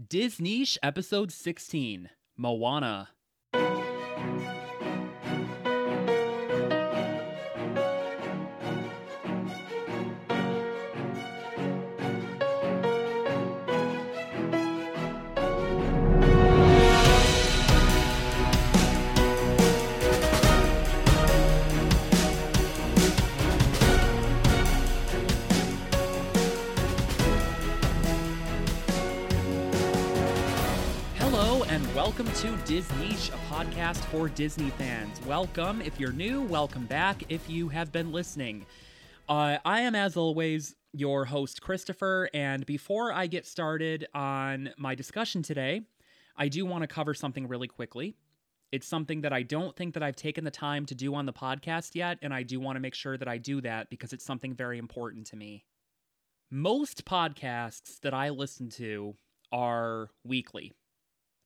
Disniche episode 16 Moana. To Disniche, a podcast for Disney fans. Welcome if you're new, welcome back if you have been listening. Uh, I am, as always, your host, Christopher, and before I get started on my discussion today, I do want to cover something really quickly. It's something that I don't think that I've taken the time to do on the podcast yet, and I do want to make sure that I do that because it's something very important to me. Most podcasts that I listen to are weekly.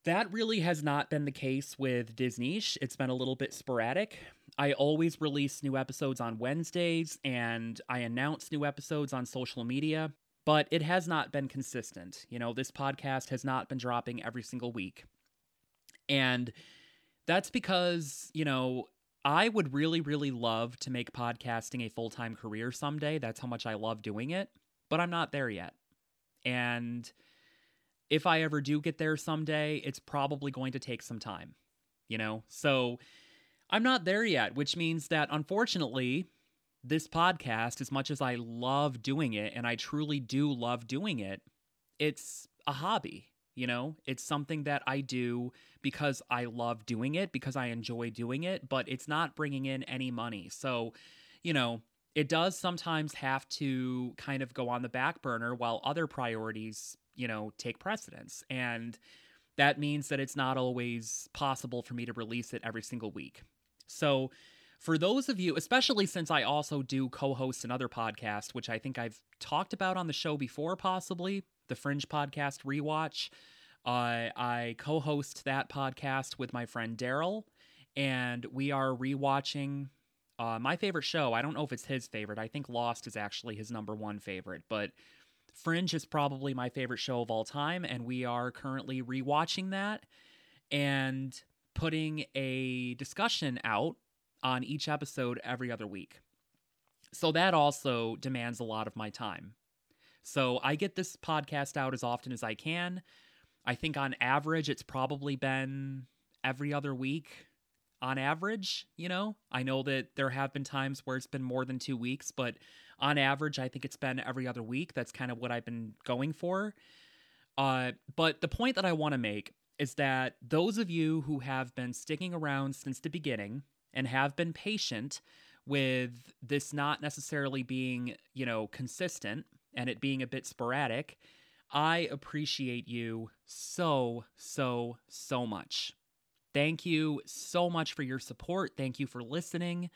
That really has not been the case with Disniche. It's been a little bit sporadic. I always release new episodes on Wednesdays and I announce new episodes on social media, but it has not been consistent. You know, this podcast has not been dropping every single week. And that's because, you know, I would really, really love to make podcasting a full time career someday. That's how much I love doing it, but I'm not there yet. And if I ever do get there someday, it's probably going to take some time, you know? So I'm not there yet, which means that unfortunately, this podcast, as much as I love doing it, and I truly do love doing it, it's a hobby, you know? It's something that I do because I love doing it, because I enjoy doing it, but it's not bringing in any money. So, you know, it does sometimes have to kind of go on the back burner while other priorities you know, take precedence. And that means that it's not always possible for me to release it every single week. So, for those of you, especially since I also do co host another podcast, which I think I've talked about on the show before, possibly the Fringe Podcast Rewatch, uh, I co host that podcast with my friend Daryl, and we are rewatching uh, my favorite show. I don't know if it's his favorite. I think Lost is actually his number one favorite, but Fringe is probably my favorite show of all time, and we are currently rewatching that and putting a discussion out on each episode every other week. So that also demands a lot of my time. So I get this podcast out as often as I can. I think on average, it's probably been every other week on average, you know? I know that there have been times where it's been more than two weeks, but on average, I think it's been every other week. That's kind of what I've been going for. Uh, but the point that I want to make is that those of you who have been sticking around since the beginning and have been patient with this not necessarily being, you know, consistent and it being a bit sporadic, I appreciate you so, so, so much. Thank you so much for your support. Thank you for listening.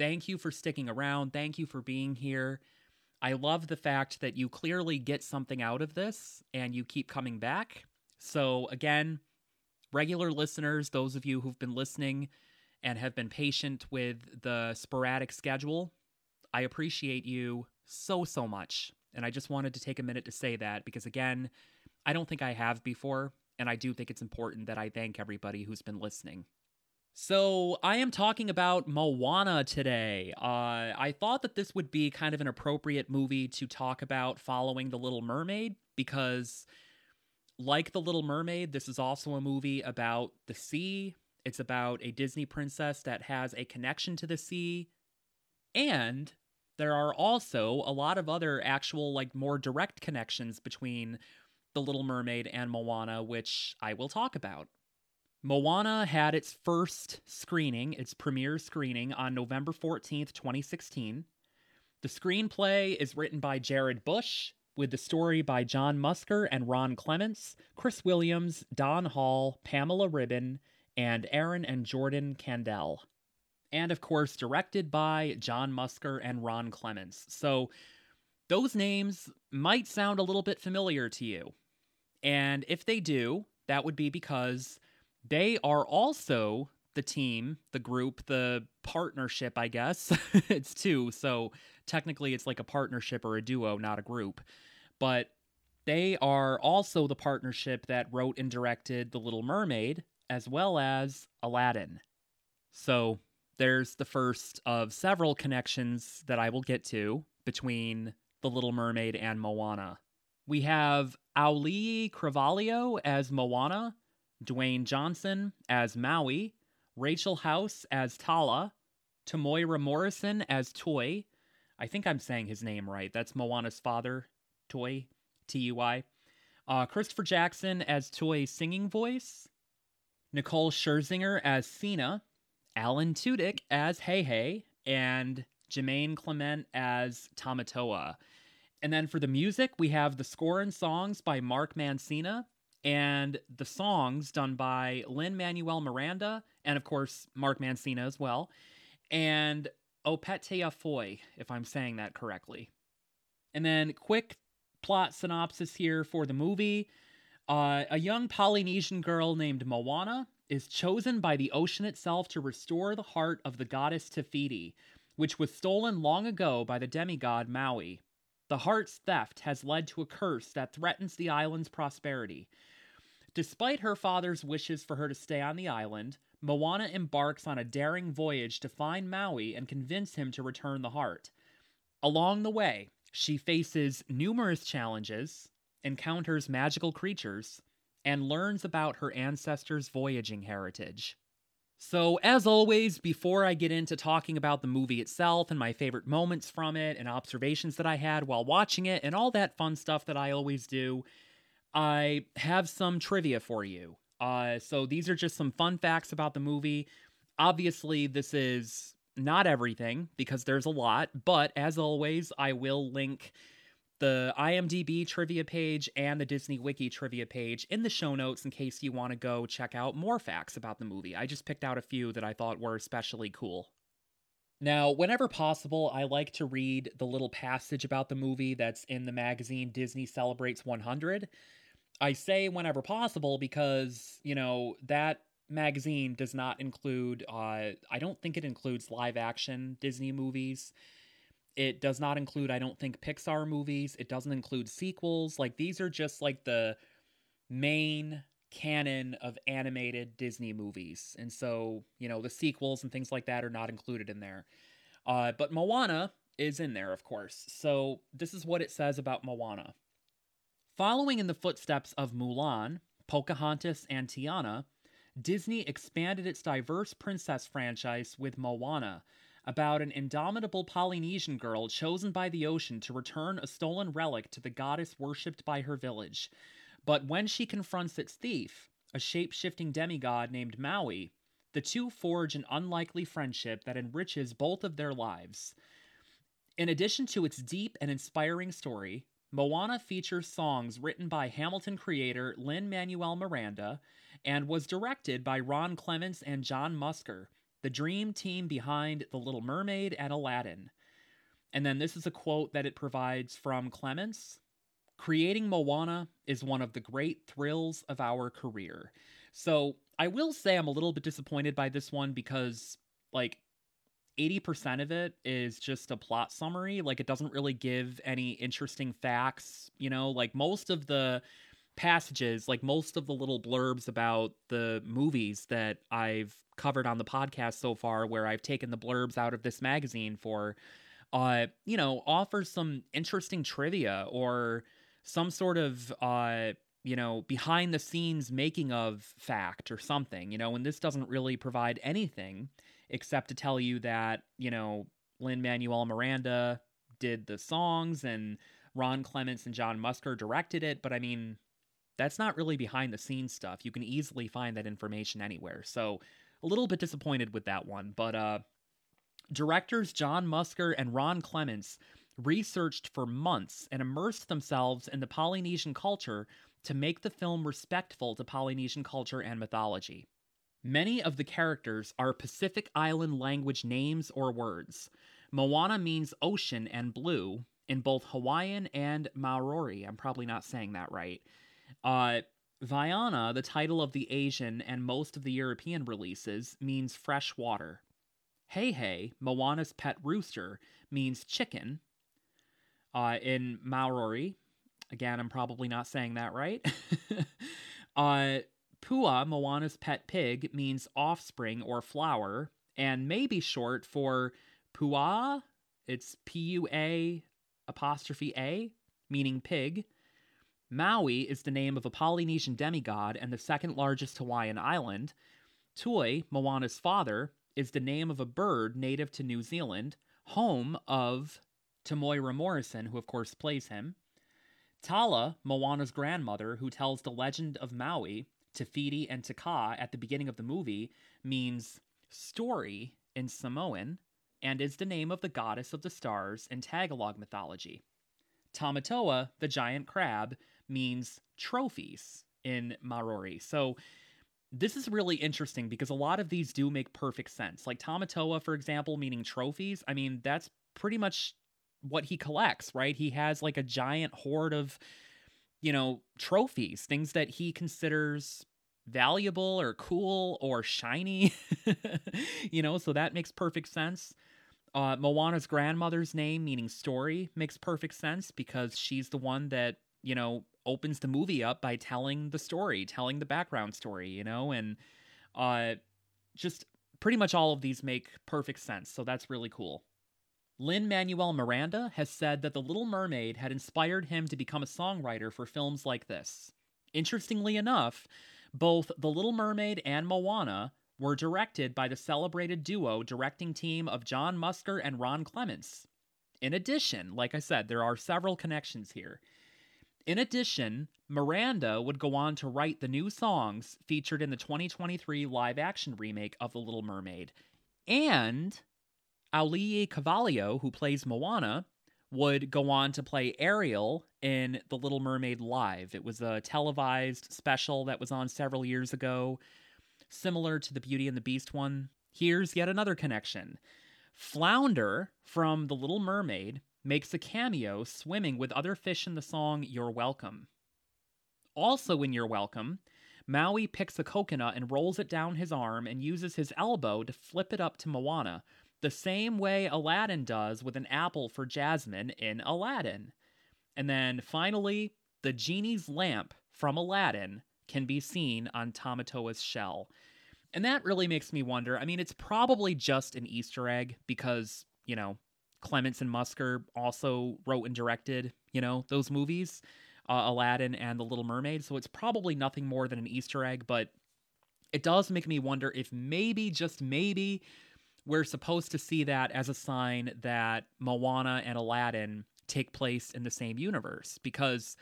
Thank you for sticking around. Thank you for being here. I love the fact that you clearly get something out of this and you keep coming back. So, again, regular listeners, those of you who've been listening and have been patient with the sporadic schedule, I appreciate you so, so much. And I just wanted to take a minute to say that because, again, I don't think I have before. And I do think it's important that I thank everybody who's been listening. So, I am talking about Moana today. Uh, I thought that this would be kind of an appropriate movie to talk about following The Little Mermaid because, like The Little Mermaid, this is also a movie about the sea. It's about a Disney princess that has a connection to the sea. And there are also a lot of other actual, like, more direct connections between The Little Mermaid and Moana, which I will talk about. Moana had its first screening, its premiere screening, on November 14th, 2016. The screenplay is written by Jared Bush, with the story by John Musker and Ron Clements, Chris Williams, Don Hall, Pamela Ribon, and Aaron and Jordan Kandell. And of course, directed by John Musker and Ron Clements. So, those names might sound a little bit familiar to you. And if they do, that would be because they are also the team, the group, the partnership, I guess. it's two, so technically it's like a partnership or a duo, not a group. But They are also the partnership that wrote and directed The Little Mermaid, as well as Aladdin. So there's the first of several connections that I will get to between The Little Mermaid and Moana. We have Auli'i Cravalho as Moana, Dwayne Johnson as Maui, Rachel House as Tala, Temuera Morrison as Toy. I think I'm saying his name right. That's Moana's father, Toy, T U I. Uh, Christopher Jackson as Tui's singing voice, Nicole Scherzinger as Sina, Alan Tudyk as Heihei, and Jemaine Clement as Tamatoa. And then for the music, we have the score and songs by Mark Mancina, and the songs done by Lin Manuel Miranda, and of course, Mark Mancina as well, and Opeta Foy, if I'm saying that correctly. And then, quick plot synopsis here for the movie. Uh, a young Polynesian girl named Moana is chosen by the ocean itself to restore the heart of the goddess Te Fiti, which was stolen long ago by the demigod Maui. The heart's theft has led to a curse that threatens the island's prosperity. Despite her father's wishes for her to stay on the island, Moana embarks on a daring voyage to find Maui and convince him to return the heart. Along the way, she faces numerous challenges, encounters magical creatures, and learns about her ancestors' voyaging heritage. So, as always, before I get into talking about the movie itself and my favorite moments from it and observations that I had while watching it and all that fun stuff that I always do, I have some trivia for you. Uh, so, these are just some fun facts about the movie. Obviously, this is not everything because there's a lot, but as always, I will link the IMDb trivia page and the Disney Wiki trivia page in the show notes in case you want to go check out more facts about the movie. I just picked out a few that I thought were especially cool. Now, whenever possible, I like to read the little passage about the movie that's in the magazine Disney Celebrates 100. I say whenever possible because, you know, that magazine does not include, uh, I don't think it includes live action Disney movies. It does not include, I don't think, Pixar movies. It doesn't include sequels. Like, these are just like the main canon of animated Disney movies. And so, you know, the sequels and things like that are not included in there. Uh, but Moana is in there, of course. So, this is what it says about Moana. Following in the footsteps of Mulan, Pocahontas, and Tiana, Disney expanded its diverse princess franchise with Moana, about an indomitable Polynesian girl chosen by the ocean to return a stolen relic to the goddess worshipped by her village. But when she confronts its thief, a shape shifting demigod named Maui, the two forge an unlikely friendship that enriches both of their lives. In addition to its deep and inspiring story, Moana features songs written by Hamilton creator Lin Manuel Miranda and was directed by Ron Clements and John Musker, the dream team behind The Little Mermaid and Aladdin. And then this is a quote that it provides from Clements Creating Moana is one of the great thrills of our career. So I will say I'm a little bit disappointed by this one because, like, 80% of it is just a plot summary. Like, it doesn't really give any interesting facts. You know, like, most of the passages, like most of the little blurbs about the movies that I've covered on the podcast so far, where I've taken the blurbs out of this magazine for, uh, you know, offers some interesting trivia or some sort of, uh, you know, behind the scenes making of fact or something, you know, and this doesn't really provide anything except to tell you that, you know, Lin Manuel Miranda did the songs and Ron Clements and John Musker directed it, but I mean, that's not really behind the scenes stuff. You can easily find that information anywhere. So, a little bit disappointed with that one, but uh directors John Musker and Ron Clements researched for months and immersed themselves in the Polynesian culture to make the film respectful to Polynesian culture and mythology. Many of the characters are Pacific Island language names or words. Moana means ocean and blue in both Hawaiian and Maori. I'm probably not saying that right. Uh, Vaiana, the title of the Asian and most of the European releases, means fresh water. Heihei, Moana's pet rooster, means chicken. Uh, in Maori, Again, I'm probably not saying that right. uh, Pua, Moana's pet pig, means offspring or flower, and may be short for Pua'a. It's P U A apostrophe A, meaning pig. Maui is the name of a Polynesian demigod and the second largest Hawaiian island. Tui, Moana's father, is the name of a bird native to New Zealand, home of Temuera Morrison, who of course plays him. Tala, Moana's grandmother, who tells the legend of Maui, Te Fiti and Te Kā at the beginning of the movie, means story in Samoan and is the name of the goddess of the stars in Tagalog mythology. Tamatoa, the giant crab, means trophies in Maori. So this is really interesting because a lot of these do make perfect sense. Like Tamatoa, for example, meaning trophies. I mean, that's pretty much what he collects, right? He has like a giant hoard of, you know, trophies, things that he considers valuable or cool or shiny, you know, so that makes perfect sense. Uh, Moana's grandmother's name, meaning story, makes perfect sense because she's the one that, you know, opens the movie up by telling the story, telling the background story, you know, and uh, just pretty much all of these make perfect sense. So that's really cool. Lin Manuel Miranda has said that The Little Mermaid had inspired him to become a songwriter for films like this. Interestingly enough, both The Little Mermaid and Moana were directed by the celebrated duo directing team of John Musker and Ron Clements. In addition, like I said, there are several connections here. In addition, Miranda would go on to write the new songs featured in the 2023 live action remake of The Little Mermaid. And Auli'i Cravalho, who plays Moana, would go on to play Ariel in The Little Mermaid Live. It was a televised special that was on several years ago, similar to the Beauty and the Beast one. Here's yet another connection. Flounder from The Little Mermaid makes a cameo swimming with other fish in the song You're Welcome. Also in You're Welcome, Maui picks a coconut and rolls it down his arm and uses his elbow to flip it up to Moana, the same way Aladdin does with an apple for Jasmine in Aladdin. And then finally, the genie's lamp from Aladdin can be seen on Tamatoa's shell. And that really makes me wonder. I mean, it's probably just an Easter egg because, you know, Clements and Musker also wrote and directed, you know, those movies, uh, Aladdin and The Little Mermaid. So it's probably nothing more than an Easter egg, but it does make me wonder if maybe, just maybe, we're supposed to see that as a sign that Moana and Aladdin take place in the same universe because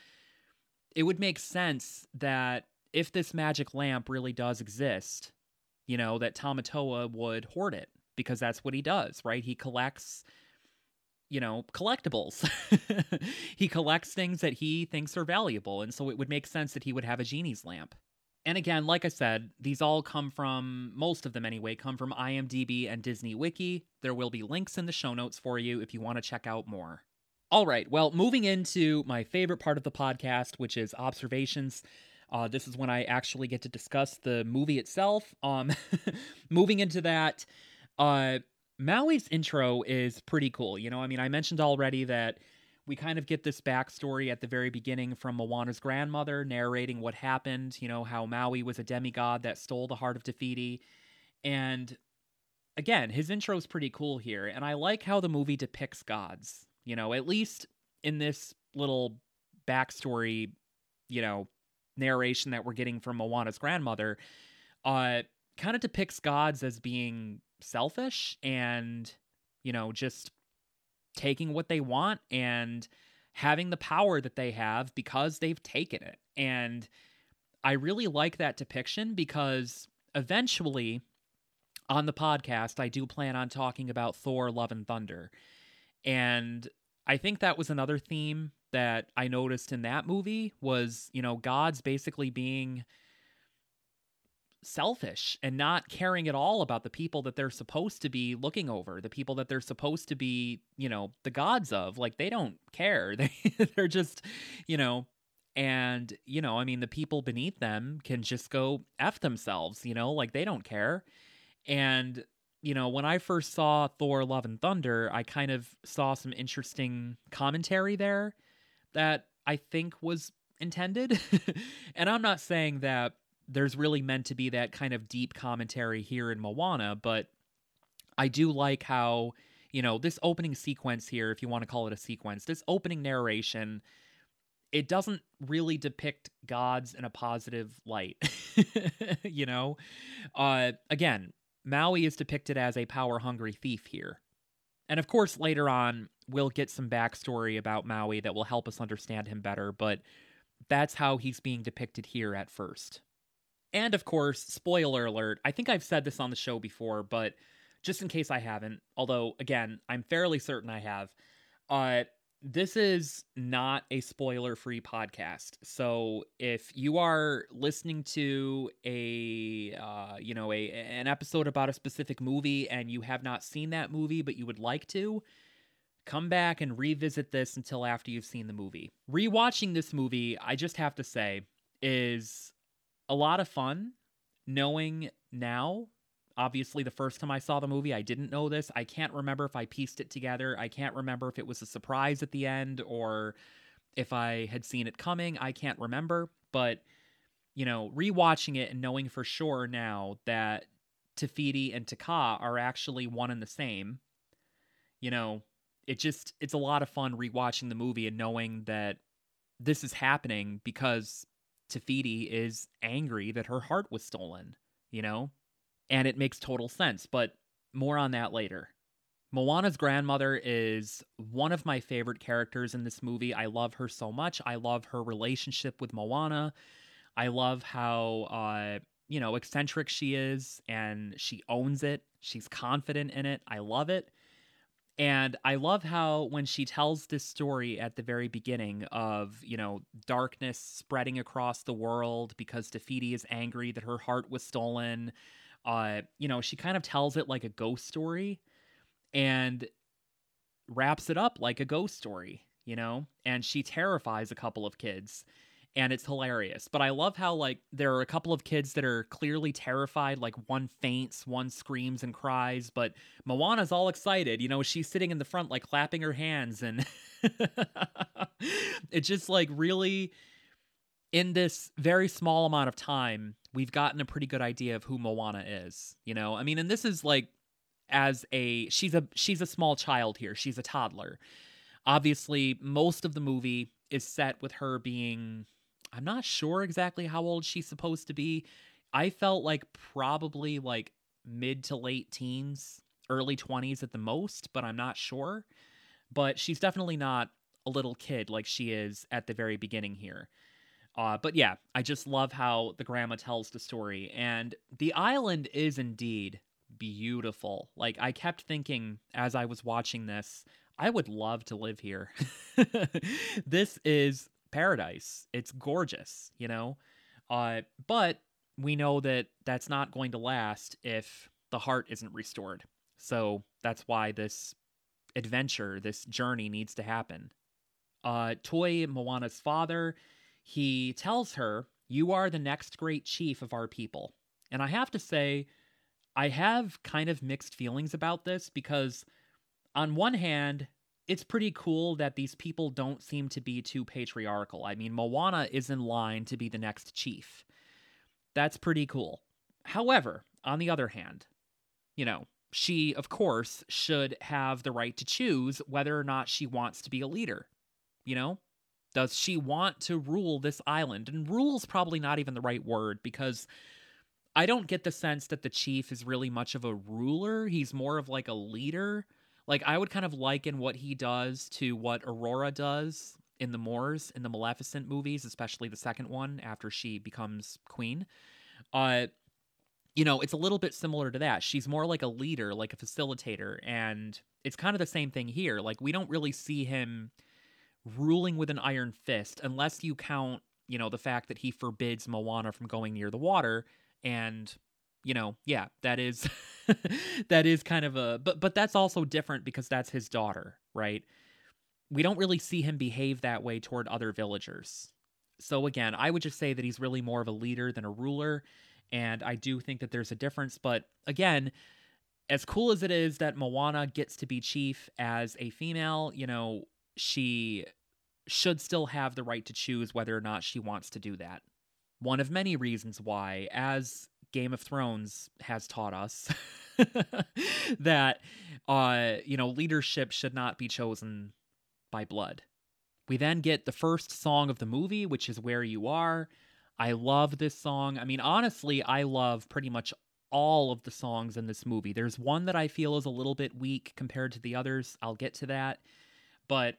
it would make sense that if this magic lamp really does exist, you know, that Tamatoa would hoard it because that's what he does, right? He collects you know, collectibles. he collects things that he thinks are valuable, and so it would make sense that he would have a genie's lamp. And again, like I said, these all come from, most of them anyway, come from IMDb and Disney Wiki. There will be links in the show notes for you if you want to check out more. All right, well, moving into my favorite part of the podcast, which is observations. Uh, this is when I actually get to discuss the movie itself. Um, moving into that, uh, Maui's intro is pretty cool. You know, I mean, I mentioned already that we kind of get this backstory at the very beginning from Moana's grandmother narrating what happened, you know, how Maui was a demigod that stole the heart of Te Fiti. And again, his intro is pretty cool here. And I like how the movie depicts gods, you know, at least in this little backstory, you know, narration that we're getting from Moana's grandmother. Uh, kind of depicts gods as being selfish and, you know, just taking what they want and having the power that they have because they've taken it. And I really like that depiction because eventually on the podcast, I do plan on talking about Thor Love and Thunder. And I think that was another theme that I noticed in that movie was, you know, gods basically being selfish and not caring at all about the people that they're supposed to be looking over, the people that they're supposed to be, you know, the gods of. Like they don't care. They they're just, you know, and you know, I mean the people beneath them can just go f themselves, you know, like they don't care. And you know, when I first saw Thor Love and Thunder, I kind of saw some interesting commentary there that I think was intended. and I'm not saying that there's really meant to be that kind of deep commentary here in Moana, but I do like how, you know, this opening sequence here, if you want to call it a sequence, this opening narration, it doesn't really depict gods in a positive light. you know? Uh, again, Maui is depicted as a power hungry thief here. And of course, later on, we'll get some backstory about Maui that will help us understand him better, but that's how he's being depicted here at first. And of course, spoiler alert, I think I've said this on the show before, but just in case I haven't, although again, I'm fairly certain I have, uh, this is not a spoiler free podcast. So if you are listening to a uh, you know a an episode about a specific movie and you have not seen that movie but you would like to, come back and revisit this until after you've seen the movie. Rewatching this movie, I just have to say, is a lot of fun knowing now. Obviously, the first time I saw the movie, I didn't know this. I can't remember if I pieced it together. I can't remember if it was a surprise at the end or if I had seen it coming. I can't remember. But, you know, rewatching it and knowing for sure now that Te Fiti and Te Kā are actually one and the same, you know, it just it's a lot of fun rewatching the movie and knowing that this is happening because Te Fiti is angry that her heart was stolen, you know? And it makes total sense, but more on that later. Moana's grandmother is one of my favorite characters in this movie. I love her so much. I love her relationship with Moana. I love how uh, you know, eccentric she is and she owns it. She's confident in it. I love it. And I love how when she tells this story at the very beginning of, you know, darkness spreading across the world because Fiti is angry that her heart was stolen, uh, you know, she kind of tells it like a ghost story and wraps it up like a ghost story, you know? And she terrifies a couple of kids and it's hilarious. But I love how like there are a couple of kids that are clearly terrified, like one faints, one screams and cries, but Moana's all excited. You know, she's sitting in the front like clapping her hands and it's just like really in this very small amount of time, we've gotten a pretty good idea of who Moana is, you know? I mean, and this is like as a she's a she's a small child here. She's a toddler. Obviously, most of the movie is set with her being I'm not sure exactly how old she's supposed to be. I felt like probably like mid to late teens, early 20s at the most, but I'm not sure. But she's definitely not a little kid like she is at the very beginning here. Uh, but yeah, I just love how the grandma tells the story. And the island is indeed beautiful. Like, I kept thinking as I was watching this, I would love to live here. this is paradise. It's gorgeous, you know? Uh, but we know that that's not going to last if the heart isn't restored. So that's why this adventure, this journey needs to happen. Uh, Toi, Moana's father, he tells her, You are the next great chief of our people. And I have to say, I have kind of mixed feelings about this because, on one hand, it's pretty cool that these people don't seem to be too patriarchal. I mean, Moana is in line to be the next chief. That's pretty cool. However, on the other hand, you know, she, of course, should have the right to choose whether or not she wants to be a leader. You know? Does she want to rule this island? And rule's probably not even the right word because I don't get the sense that the chief is really much of a ruler. He's more of like a leader like I would kind of liken what he does to what Aurora does in the Moors in the Maleficent movies, especially the second one after she becomes queen. Uh you know, it's a little bit similar to that. She's more like a leader, like a facilitator, and it's kind of the same thing here. Like we don't really see him ruling with an iron fist unless you count, you know, the fact that he forbids Moana from going near the water and you know, yeah, that is that is kind of a but but that's also different because that's his daughter, right? We don't really see him behave that way toward other villagers. So again, I would just say that he's really more of a leader than a ruler, and I do think that there's a difference, but again, as cool as it is that Moana gets to be chief as a female, you know, she should still have the right to choose whether or not she wants to do that. One of many reasons why, as Game of Thrones has taught us, that uh, you know, leadership should not be chosen by blood. We then get the first song of the movie, which is Where You Are. I love this song. I mean, honestly, I love pretty much all of the songs in this movie. There's one that I feel is a little bit weak compared to the others. I'll get to that. But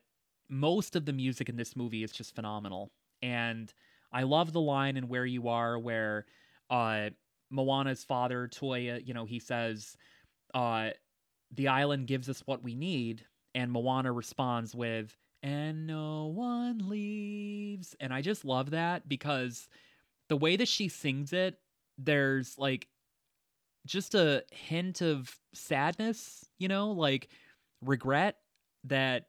most of the music in this movie is just phenomenal. And I love the line in Where You Are where uh, Moana's father, Toya, you know, he says, uh, the island gives us what we need. And Moana responds with, and no one leaves. And I just love that because the way that she sings it, there's like just a hint of sadness, you know, like regret that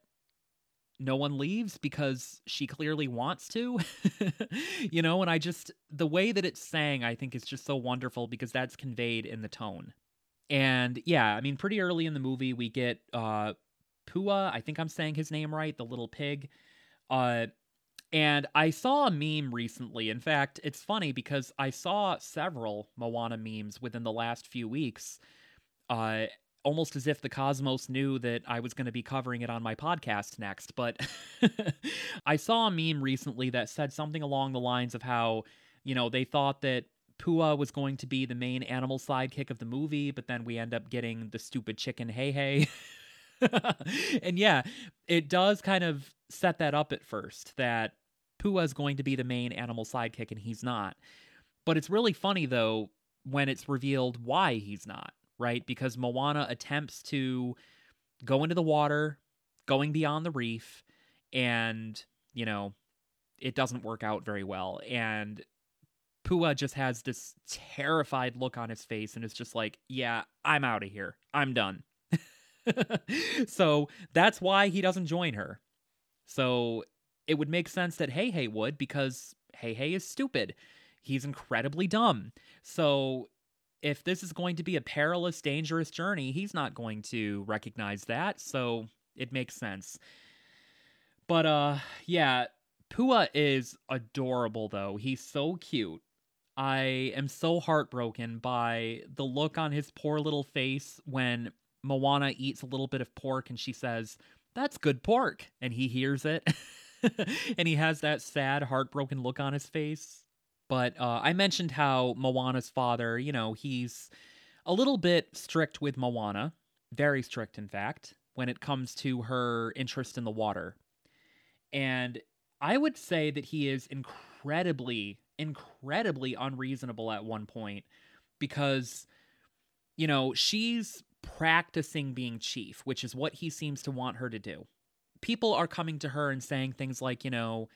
no one leaves because she clearly wants to. you know, and I just the way that it's sang I think is just so wonderful because that's conveyed in the tone. And yeah, I mean pretty early in the movie we get uh Pua, I think I'm saying his name right, the little pig. Uh and I saw a meme recently. In fact, it's funny because I saw several Moana memes within the last few weeks. Uh almost as if the cosmos knew that I was going to be covering it on my podcast next. But I saw a meme recently that said something along the lines of how, you know, they thought that Pua was going to be the main animal sidekick of the movie, but then we end up getting the stupid chicken Heihei. and yeah, it does kind of set that up at first that Pua is going to be the main animal sidekick and he's not. But it's really funny though when it's revealed why he's not, right? Because Moana attempts to go into the water, going beyond the reef, and, you know, it doesn't work out very well. And Pua just has this terrified look on his face and is just like, yeah, I'm out of here. I'm done. so that's why he doesn't join her. So it would make sense that Heihei would because Heihei is stupid. He's incredibly dumb. So if this is going to be a perilous, dangerous journey, he's not going to recognize that. So it makes sense. But uh yeah, Pua is adorable though. He's so cute. I am so heartbroken by the look on his poor little face when Moana eats a little bit of pork and she says, That's good pork. And he hears it. and he has that sad, heartbroken look on his face. But uh, I mentioned how Moana's father, you know, he's a little bit strict with Moana, very strict, in fact, when it comes to her interest in the water. And I would say that he is incredibly, incredibly unreasonable at one point because, you know, she's practicing being chief, which is what he seems to want her to do. People are coming to her and saying things like, you know,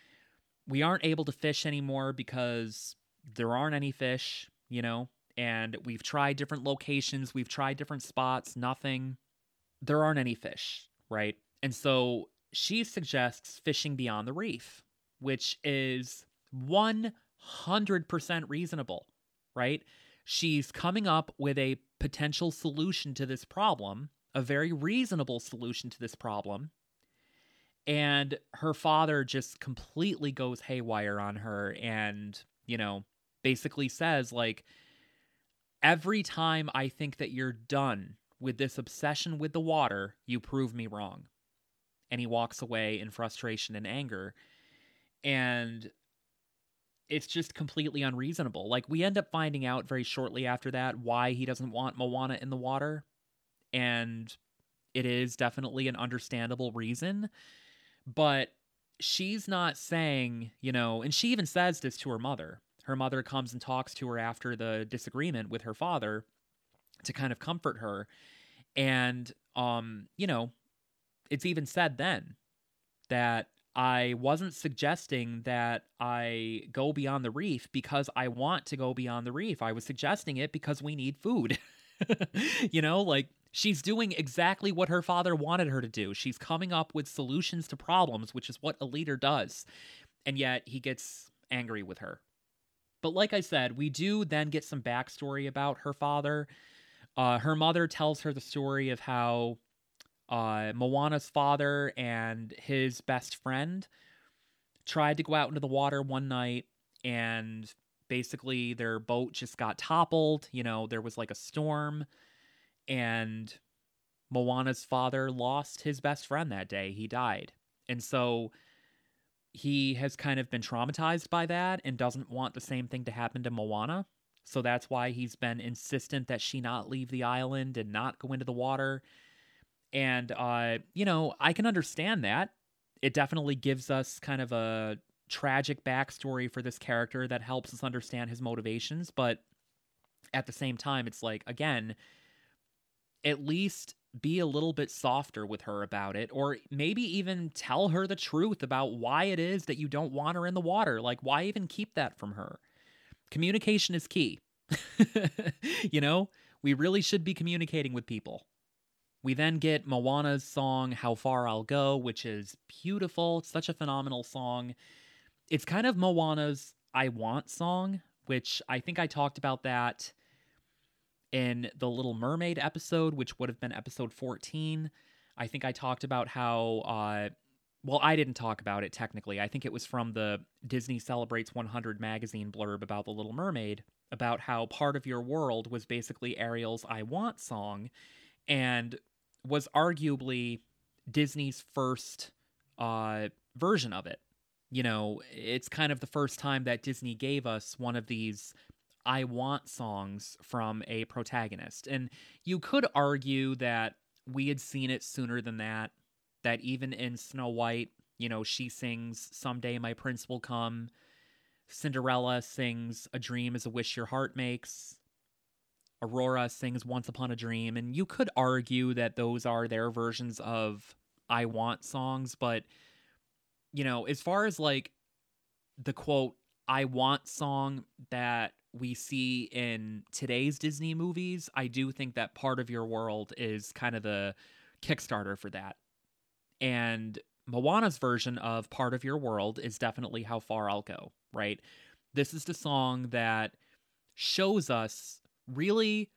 we aren't able to fish anymore because there aren't any fish, you know, and we've tried different locations, we've tried different spots, nothing. There aren't any fish, right? And so she suggests fishing beyond the reef, which is 100% reasonable, right? She's coming up with a potential solution to this problem, a very reasonable solution to this problem. And her father just completely goes haywire on her and, you know, basically says, like, every time I think that you're done with this obsession with the water, you prove me wrong. And he walks away in frustration and anger. And it's just completely unreasonable. Like we end up finding out very shortly after that why he doesn't want Moana in the water. And it is definitely an understandable reason. But she's not saying, you know, and she even says this to her mother. Her mother comes and talks to her after the disagreement with her father to kind of comfort her. And um, you know, it's even said then that I wasn't suggesting that I go beyond the reef because I want to go beyond the reef. I was suggesting it because we need food. you know, like she's doing exactly what her father wanted her to do. She's coming up with solutions to problems, which is what a leader does. And yet he gets angry with her. But like I said, we do then get some backstory about her father. Uh, her mother tells her the story of how uh, Moana's father and his best friend tried to go out into the water one night and basically their boat just got toppled. You know, there was like a storm and Moana's father lost his best friend that day. He died. And so he has kind of been traumatized by that and doesn't want the same thing to happen to Moana. So that's why he's been insistent that she not leave the island and not go into the water. And, uh, you know, I can understand that. It definitely gives us kind of a tragic backstory for this character that helps us understand his motivations. But at the same time, it's like, again, at least be a little bit softer with her about it, or maybe even tell her the truth about why it is that you don't want her in the water. Like, why even keep that from her? Communication is key. you know, we really should be communicating with people. We then get Moana's song, How Far I'll Go, which is beautiful. It's such a phenomenal song. It's kind of Moana's I Want song, which I think I talked about that in the Little Mermaid episode, which would have been episode 14. I think I talked about how, uh, well, I didn't talk about it technically. I think it was from the Disney Celebrates 100 magazine blurb about The Little Mermaid, about how part of your world was basically Ariel's I Want song and was arguably Disney's first uh, version of it. You know, it's kind of the first time that Disney gave us one of these I want songs from a protagonist. And you could argue that we had seen it sooner than that, that even in Snow White, you know, she sings Someday My Prince Will Come. Cinderella sings A Dream is a Wish Your Heart Makes. Aurora sings Once Upon a Dream. And you could argue that those are their versions of I Want songs. But, you know, as far as like the quote, I want song that we see in today's Disney movies, I do think that part of your world is kind of the Kickstarter for that. And Moana's version of part of your world is definitely how far I'll go, right? This is the song that shows us really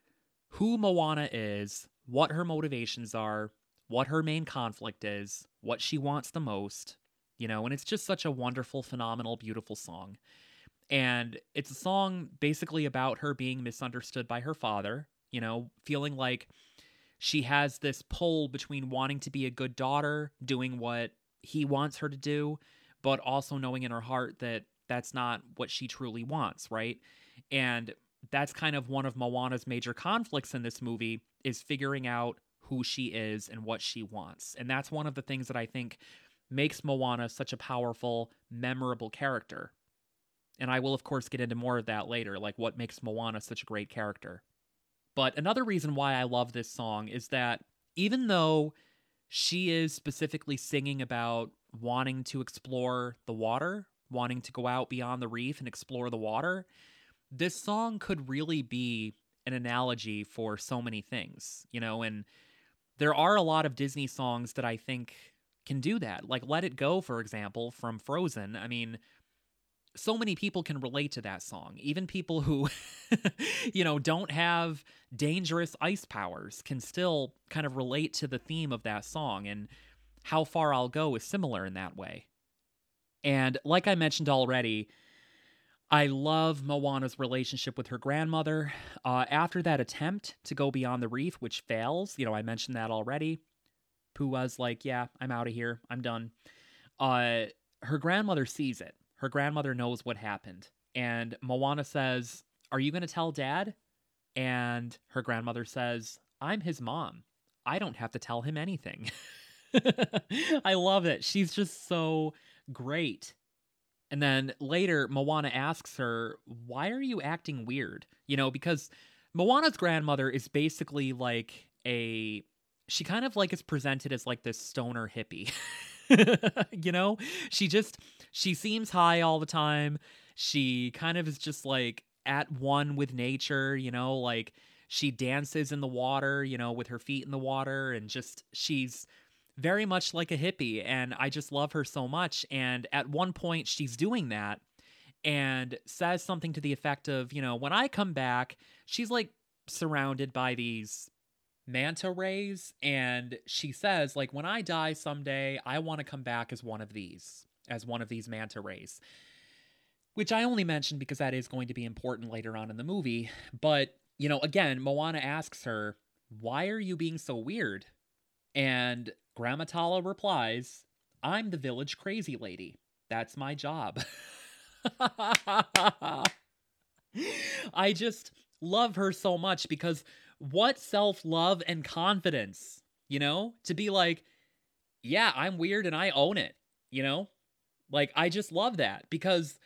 who Moana is, what her motivations are, what her main conflict is, what she wants the most, you know, and it's just such a wonderful, phenomenal, beautiful song. And it's a song basically about her being misunderstood by her father, you know, feeling like she has this pull between wanting to be a good daughter, doing what he wants her to do, but also knowing in her heart that that's not what she truly wants, right? And that's kind of one of Moana's major conflicts in this movie is figuring out who she is and what she wants. And that's one of the things that I think makes Moana such a powerful, memorable character and I will, of course, get into more of that later, like what makes Moana such a great character. But another reason why I love this song is that even though she is specifically singing about wanting to explore the water, wanting to go out beyond the reef and explore the water, this song could really be an analogy for so many things, you know, and there are a lot of Disney songs that I think can do that. Like Let It Go, for example, from Frozen. I mean, so many people can relate to that song. Even people who, you know, don't have dangerous ice powers can still kind of relate to the theme of that song. And How Far I'll Go is similar in that way. And like I mentioned already, I love Moana's relationship with her grandmother. Uh, after that attempt to go beyond the reef, which fails, you know, I mentioned that already. Pua's like, yeah, I'm out of here. I'm done. Uh, her grandmother sees it her grandmother knows what happened. And Moana says, Are you going to tell dad? And her grandmother says, I'm his mom. I don't have to tell him anything. I love it. She's just so great. And then later, Moana asks her, Why are you acting weird? You know, because Moana's grandmother is basically like a. She kind of like is presented as like this stoner hippie. you know, she just she seems high all the time. She kind of is just like at one with nature, you know, like she dances in the water, you know, with her feet in the water and just she's very much like a hippie and I just love her so much. And at one point she's doing that and says something to the effect of, you know, when I come back, she's like surrounded by these manta rays and she says like when i die someday i want to come back as one of these as one of these manta rays. Which I only mentioned because that is going to be important later on in the movie. But, you know, again, Moana asks her, Why are you being so weird? And Grandma Tala replies, I'm the village crazy lady. That's my job. I just love her so much because what self love and confidence, you know, to be like, yeah, I'm weird and I own it, you know? Like, I just love that because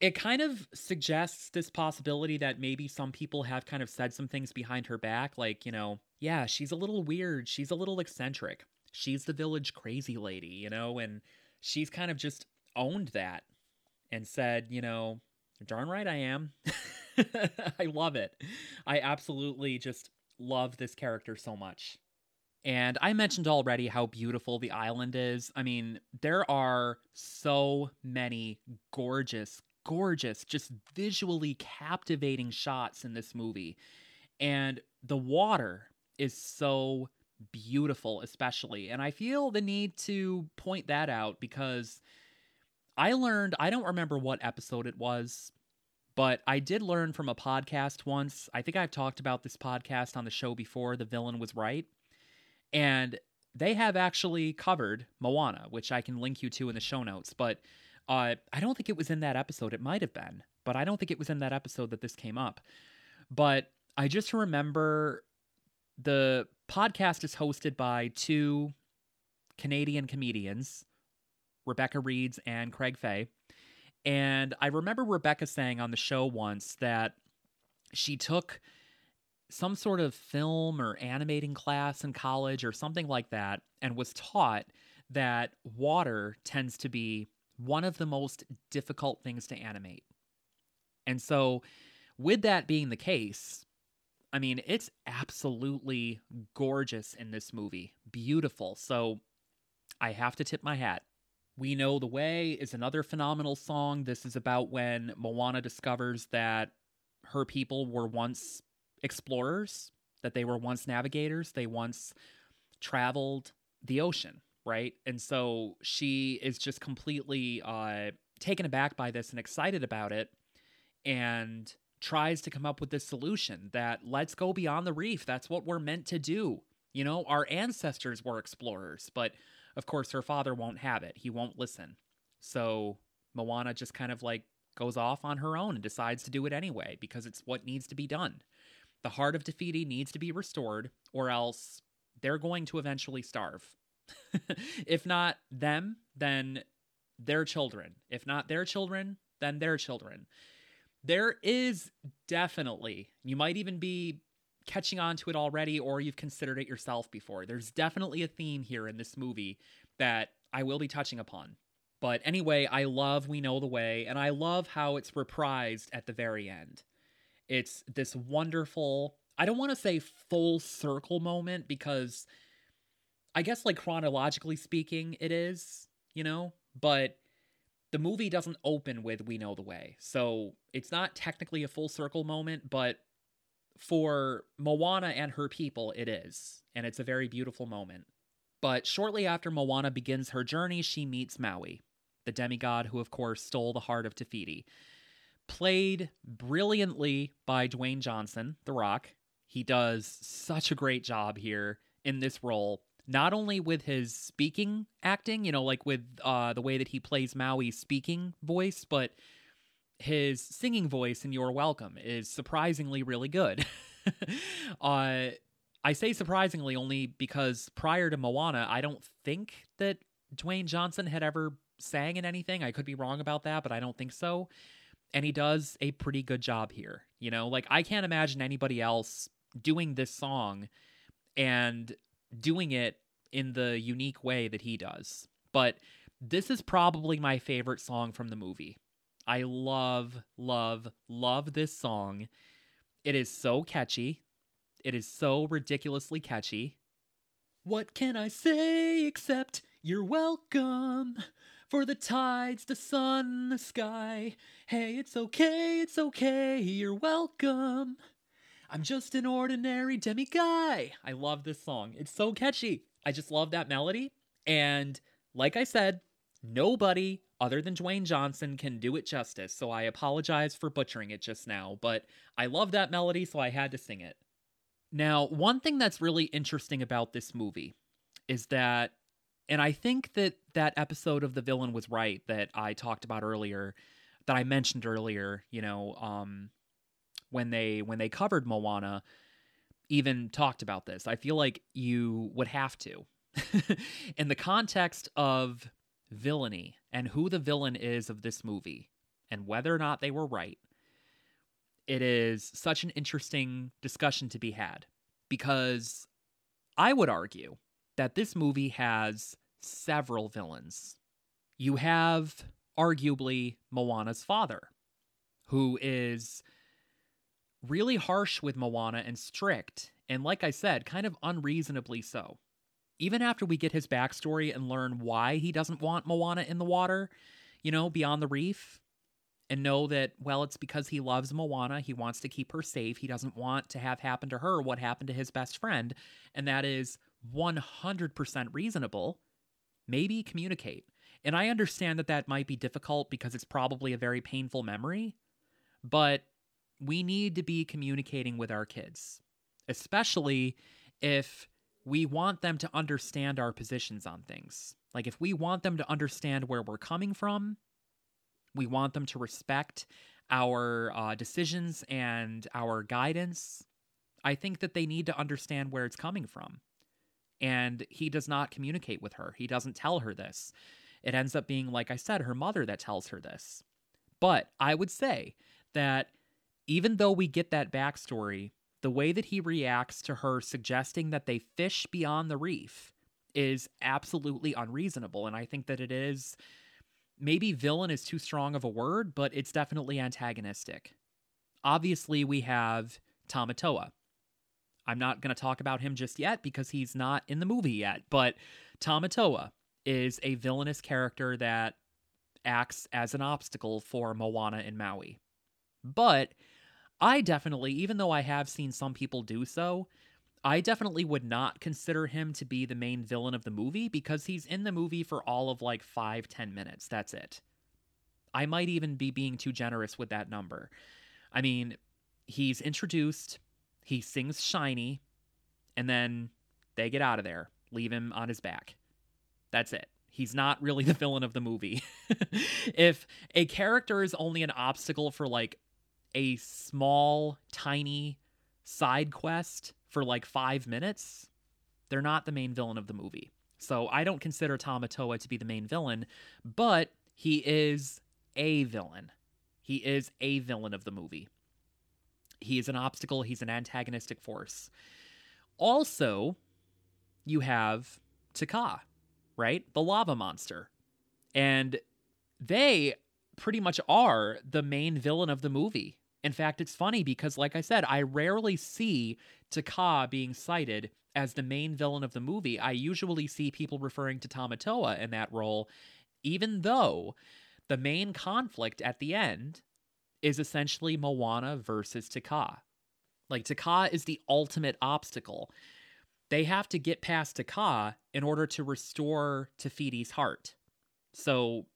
it kind of suggests this possibility that maybe some people have kind of said some things behind her back. Like, you know, yeah, she's a little weird. She's a little eccentric. She's the village crazy lady, you know? And she's kind of just owned that and said, you know, darn right I am. I love it. I absolutely just love this character so much. And I mentioned already how beautiful the island is. I mean, there are so many gorgeous, gorgeous, just visually captivating shots in this movie. And the water is so beautiful, especially. And I feel the need to point that out because I learned, I don't remember what episode it was, but I did learn from a podcast once. I think I've talked about this podcast on the show before. The villain was right. And they have actually covered Moana, which I can link you to in the show notes. But uh, I don't think it was in that episode. It might have been, but I don't think it was in that episode that this came up. But I just remember the podcast is hosted by two Canadian comedians, Rebecca Reeds and Craig Fay. And I remember Rebecca saying on the show once that she took some sort of film or animating class in college or something like that and was taught that water tends to be one of the most difficult things to animate. And so, with that being the case, I mean, it's absolutely gorgeous in this movie. Beautiful. So, I have to tip my hat we Know the Way is another phenomenal song. This is about when Moana discovers that her people were once explorers, that they were once navigators, they once traveled the ocean, right? And so she is just completely uh, taken aback by this and excited about it and tries to come up with this solution that let's go beyond the reef. That's what we're meant to do. You know, our ancestors were explorers, but of course, her father won't have it. He won't listen. So Moana just kind of like goes off on her own and decides to do it anyway because it's what needs to be done. The heart of Te Fiti needs to be restored, or else they're going to eventually starve. if not them, then their children. If not their children, then their children. There is definitely, you might even be catching on to it already or you've considered it yourself before. There's definitely a theme here in this movie that I will be touching upon. But anyway, I love We Know the Way, and I love how it's reprised at the very end. It's this wonderful, I don't want to say full circle moment because I guess, like, chronologically speaking, it is, you know, but the movie doesn't open with We Know the Way. So it's not technically a full circle moment, but for Moana and her people, it is, and it's a very beautiful moment. But shortly after Moana begins her journey, she meets Maui, the demigod who, of course, stole the heart of Te Fiti. Played brilliantly by Dwayne Johnson, The Rock. He does such a great job here in this role, not only with his speaking acting, you know, like with uh, the way that he plays Maui's speaking voice, but his singing voice in You're Welcome is surprisingly really good. uh, I say surprisingly only because prior to Moana, I don't think that Dwayne Johnson had ever sang in anything. I could be wrong about that, but I don't think so. And he does a pretty good job here. You know, like I can't imagine anybody else doing this song and doing it in the unique way that he does. But this is probably my favorite song from the movie. I love, love, love this song. It is so catchy. It is so ridiculously catchy. What can I say except you're welcome for the tides, the sun, the sky? Hey, it's okay, it's okay, you're welcome. I'm just an ordinary demi guy. I love this song. It's so catchy. I just love that melody. And like I said, nobody other than Dwayne Johnson can do it justice, so I apologize for butchering it just now, but I love that melody, so I had to sing it. Now, one thing that's really interesting about this movie is that, and I think that that episode of The Villain was right that I talked about earlier, that I mentioned earlier, you know, um, when they when they covered Moana, even talked about this. I feel like you would have to. In the context of villainy and who the villain is of this movie and whether or not they were right, it is such an interesting discussion to be had because I would argue that this movie has several villains. You have arguably Moana's father, who is really harsh with Moana and strict, and like I said, kind of unreasonably so. Even after we get his backstory and learn why he doesn't want Moana in the water, you know, beyond the reef, and know that, well, it's because he loves Moana. He wants to keep her safe. He doesn't want to have happen to her what happened to his best friend. And that is 100% reasonable. Maybe communicate. And I understand that that might be difficult because it's probably a very painful memory, but we need to be communicating with our kids, especially if we want them to understand our positions on things. Like, if we want them to understand where we're coming from, we want them to respect our uh, decisions and our guidance. I think that they need to understand where it's coming from. And he does not communicate with her, he doesn't tell her this. It ends up being, like I said, her mother that tells her this. But I would say that even though we get that backstory, the way that he reacts to her suggesting that they fish beyond the reef is absolutely unreasonable. And I think that it is maybe villain is too strong of a word, but it's definitely antagonistic. Obviously, we have Tamatoa. I'm not going to talk about him just yet because he's not in the movie yet, but Tamatoa is a villainous character that acts as an obstacle for Moana and Maui. But I definitely, even though I have seen some people do so, I definitely would not consider him to be the main villain of the movie because he's in the movie for all of like five, ten minutes. That's it. I might even be being too generous with that number. I mean, he's introduced, he sings shiny, and then they get out of there, leave him on his back. That's it. He's not really the villain of the movie. if a character is only an obstacle for like a small, tiny side quest for like five minutes, they're not the main villain of the movie. So I don't consider Tamatoa to be the main villain, but he is a villain. He is a villain of the movie. He is an obstacle, he's an antagonistic force. Also, you have Te Kā, right? The lava monster. And they pretty much are the main villain of the movie. In fact, it's funny because, like I said, I rarely see Te Kā being cited as the main villain of the movie. I usually see people referring to Tamatoa in that role, even though the main conflict at the end is essentially Moana versus Te Kā. Like, Te Kā is the ultimate obstacle. They have to get past Te Kā in order to restore Te Fiti's heart. So,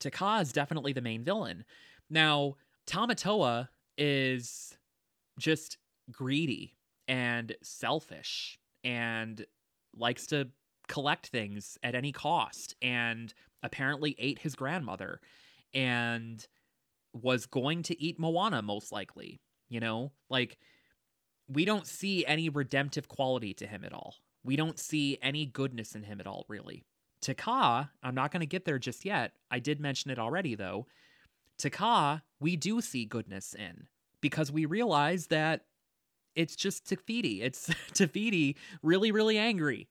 Te Kā is definitely the main villain. Now, Tamatoa is just greedy and selfish and likes to collect things at any cost and apparently ate his grandmother and was going to eat Moana most likely, you know? Like we don't see any redemptive quality to him at all. We don't see any goodness in him at all really. Te Kā, I'm not going to get there just yet. I did mention it already though. Te Kā, we do see goodness in because we realize that it's just Te Fiti. It's Te Fiti really, really angry.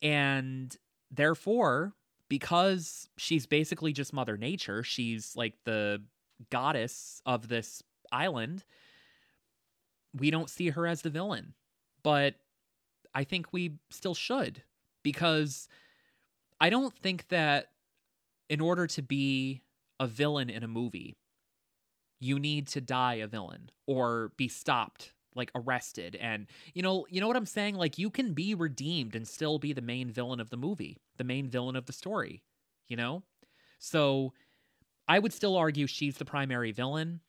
And therefore, because she's basically just Mother Nature, she's like the goddess of this island, we don't see her as the villain. But I think we still should because I don't think that in order to be a villain in a movie, you need to die a villain or be stopped like arrested and you know you know what i'm saying like you can be redeemed and still be the main villain of the movie the main villain of the story you know So I would still argue she's the primary villain,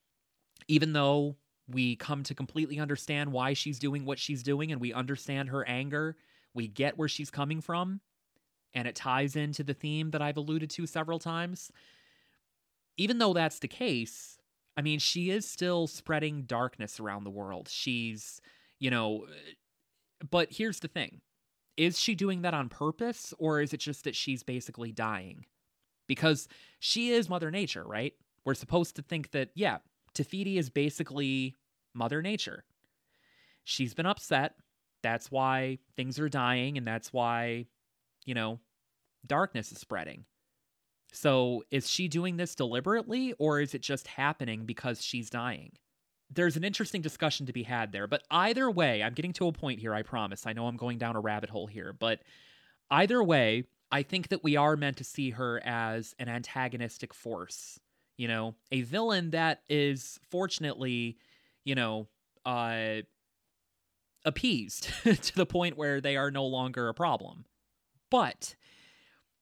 even though we come to completely understand why she's doing what she's doing and we understand her anger. We get where she's coming from, and it ties into the theme that I've alluded to several times. Even though that's the case, I mean, she is still spreading darkness around the world. She's, you know, uh, but here's the thing is she doing that on purpose, or is it just that she's basically dying? Because she is Mother Nature, right? We're supposed to think that, yeah, Te Fiti is basically Mother Nature. She's been upset. That's why things are dying, and that's why, you know, darkness is spreading. So is she doing this deliberately, or is it just happening because she's dying? There's an interesting discussion to be had there. But either way, I'm getting to a point here, I promise. I know I'm going down a rabbit hole here, but either way, I think that we are meant to see her as an antagonistic force. You know, a villain that is fortunately, you know, uh, appeased to the point where they are no longer a problem. But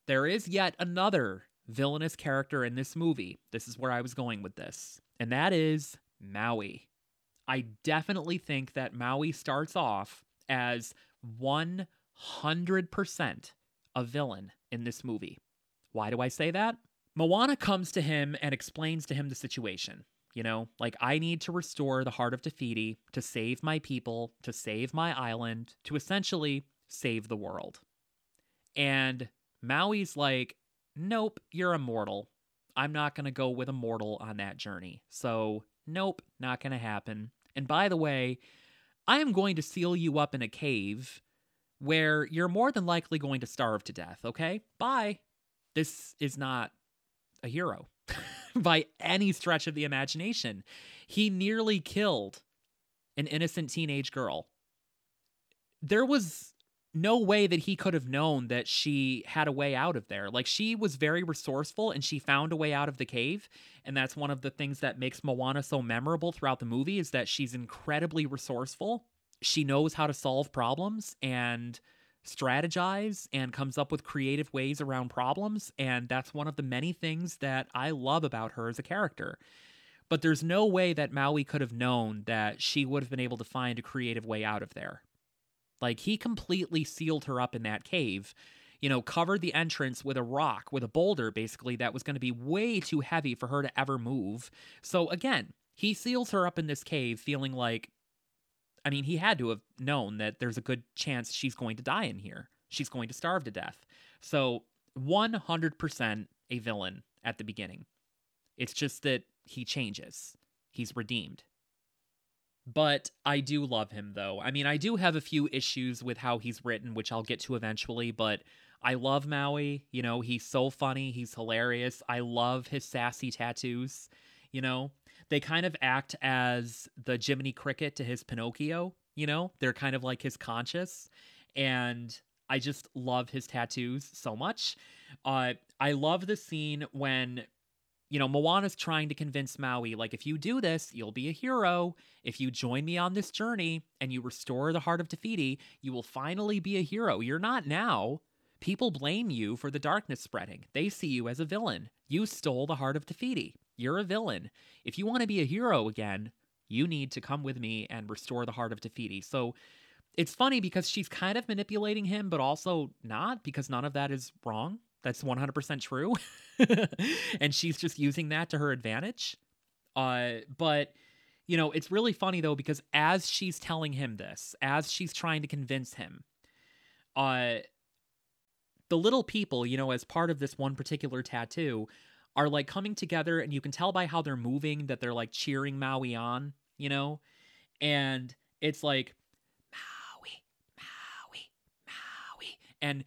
there is yet another villainous character in this movie. This is where I was going with this, and that is Maui. I definitely think that Maui starts off as 100% a villain in this movie. Why do I say that? Moana comes to him and explains to him the situation. You know, like, I need to restore the heart of Te Fiti to save my people, to save my island, to essentially save the world. And Maui's like, nope, you're immortal. I'm not going to go with a mortal on that journey. So, nope, not going to happen. And by the way, I am going to seal you up in a cave where you're more than likely going to starve to death, okay? Bye. This is not a hero by any stretch of the imagination. He nearly killed an innocent teenage girl. There was no way that he could have known that she had a way out of there. Like she was very resourceful and she found a way out of the cave. And that's one of the things that makes Moana so memorable throughout the movie is that she's incredibly resourceful. She knows how to solve problems and strategize and comes up with creative ways around problems. And that's one of the many things that I love about her as a character. But there's no way that Maui could have known that she would have been able to find a creative way out of there. Like he completely sealed her up in that cave, you know, covered the entrance with a rock, with a boulder basically that was going to be way too heavy for her to ever move. So again, he seals her up in this cave feeling like I mean, he had to have known that there's a good chance she's going to die in here. She's going to starve to death. So, 100% a villain at the beginning. It's just that he changes. He's redeemed. But I do love him, though. I mean, I do have a few issues with how he's written, which I'll get to eventually, but I love Maui. You know, he's so funny. He's hilarious. I love his sassy tattoos. You know, they kind of act as the Jiminy Cricket to his Pinocchio. You know, they're kind of like his conscious. And I just love his tattoos so much. Uh, I love the scene when you know, Moana's trying to convince Maui, like, if you do this, you'll be a hero. If you join me on this journey and you restore the heart of Te Fiti, you will finally be a hero. You're not now. People blame you for the darkness spreading. They see you as a villain. You stole the heart of Te Fiti. You're a villain. If you want to be a hero again, you need to come with me and restore the heart of Te Fiti. So it's funny because she's kind of manipulating him, but also not because none of that is wrong. That's 100% true. and she's just using that to her advantage. Uh, but, you know, it's really funny though, because as she's telling him this, as she's trying to convince him, uh, the little people, you know, as part of this one particular tattoo, are like coming together, and you can tell by how they're moving that they're like cheering Maui on, you know? And it's like, Maui, Maui, Maui. And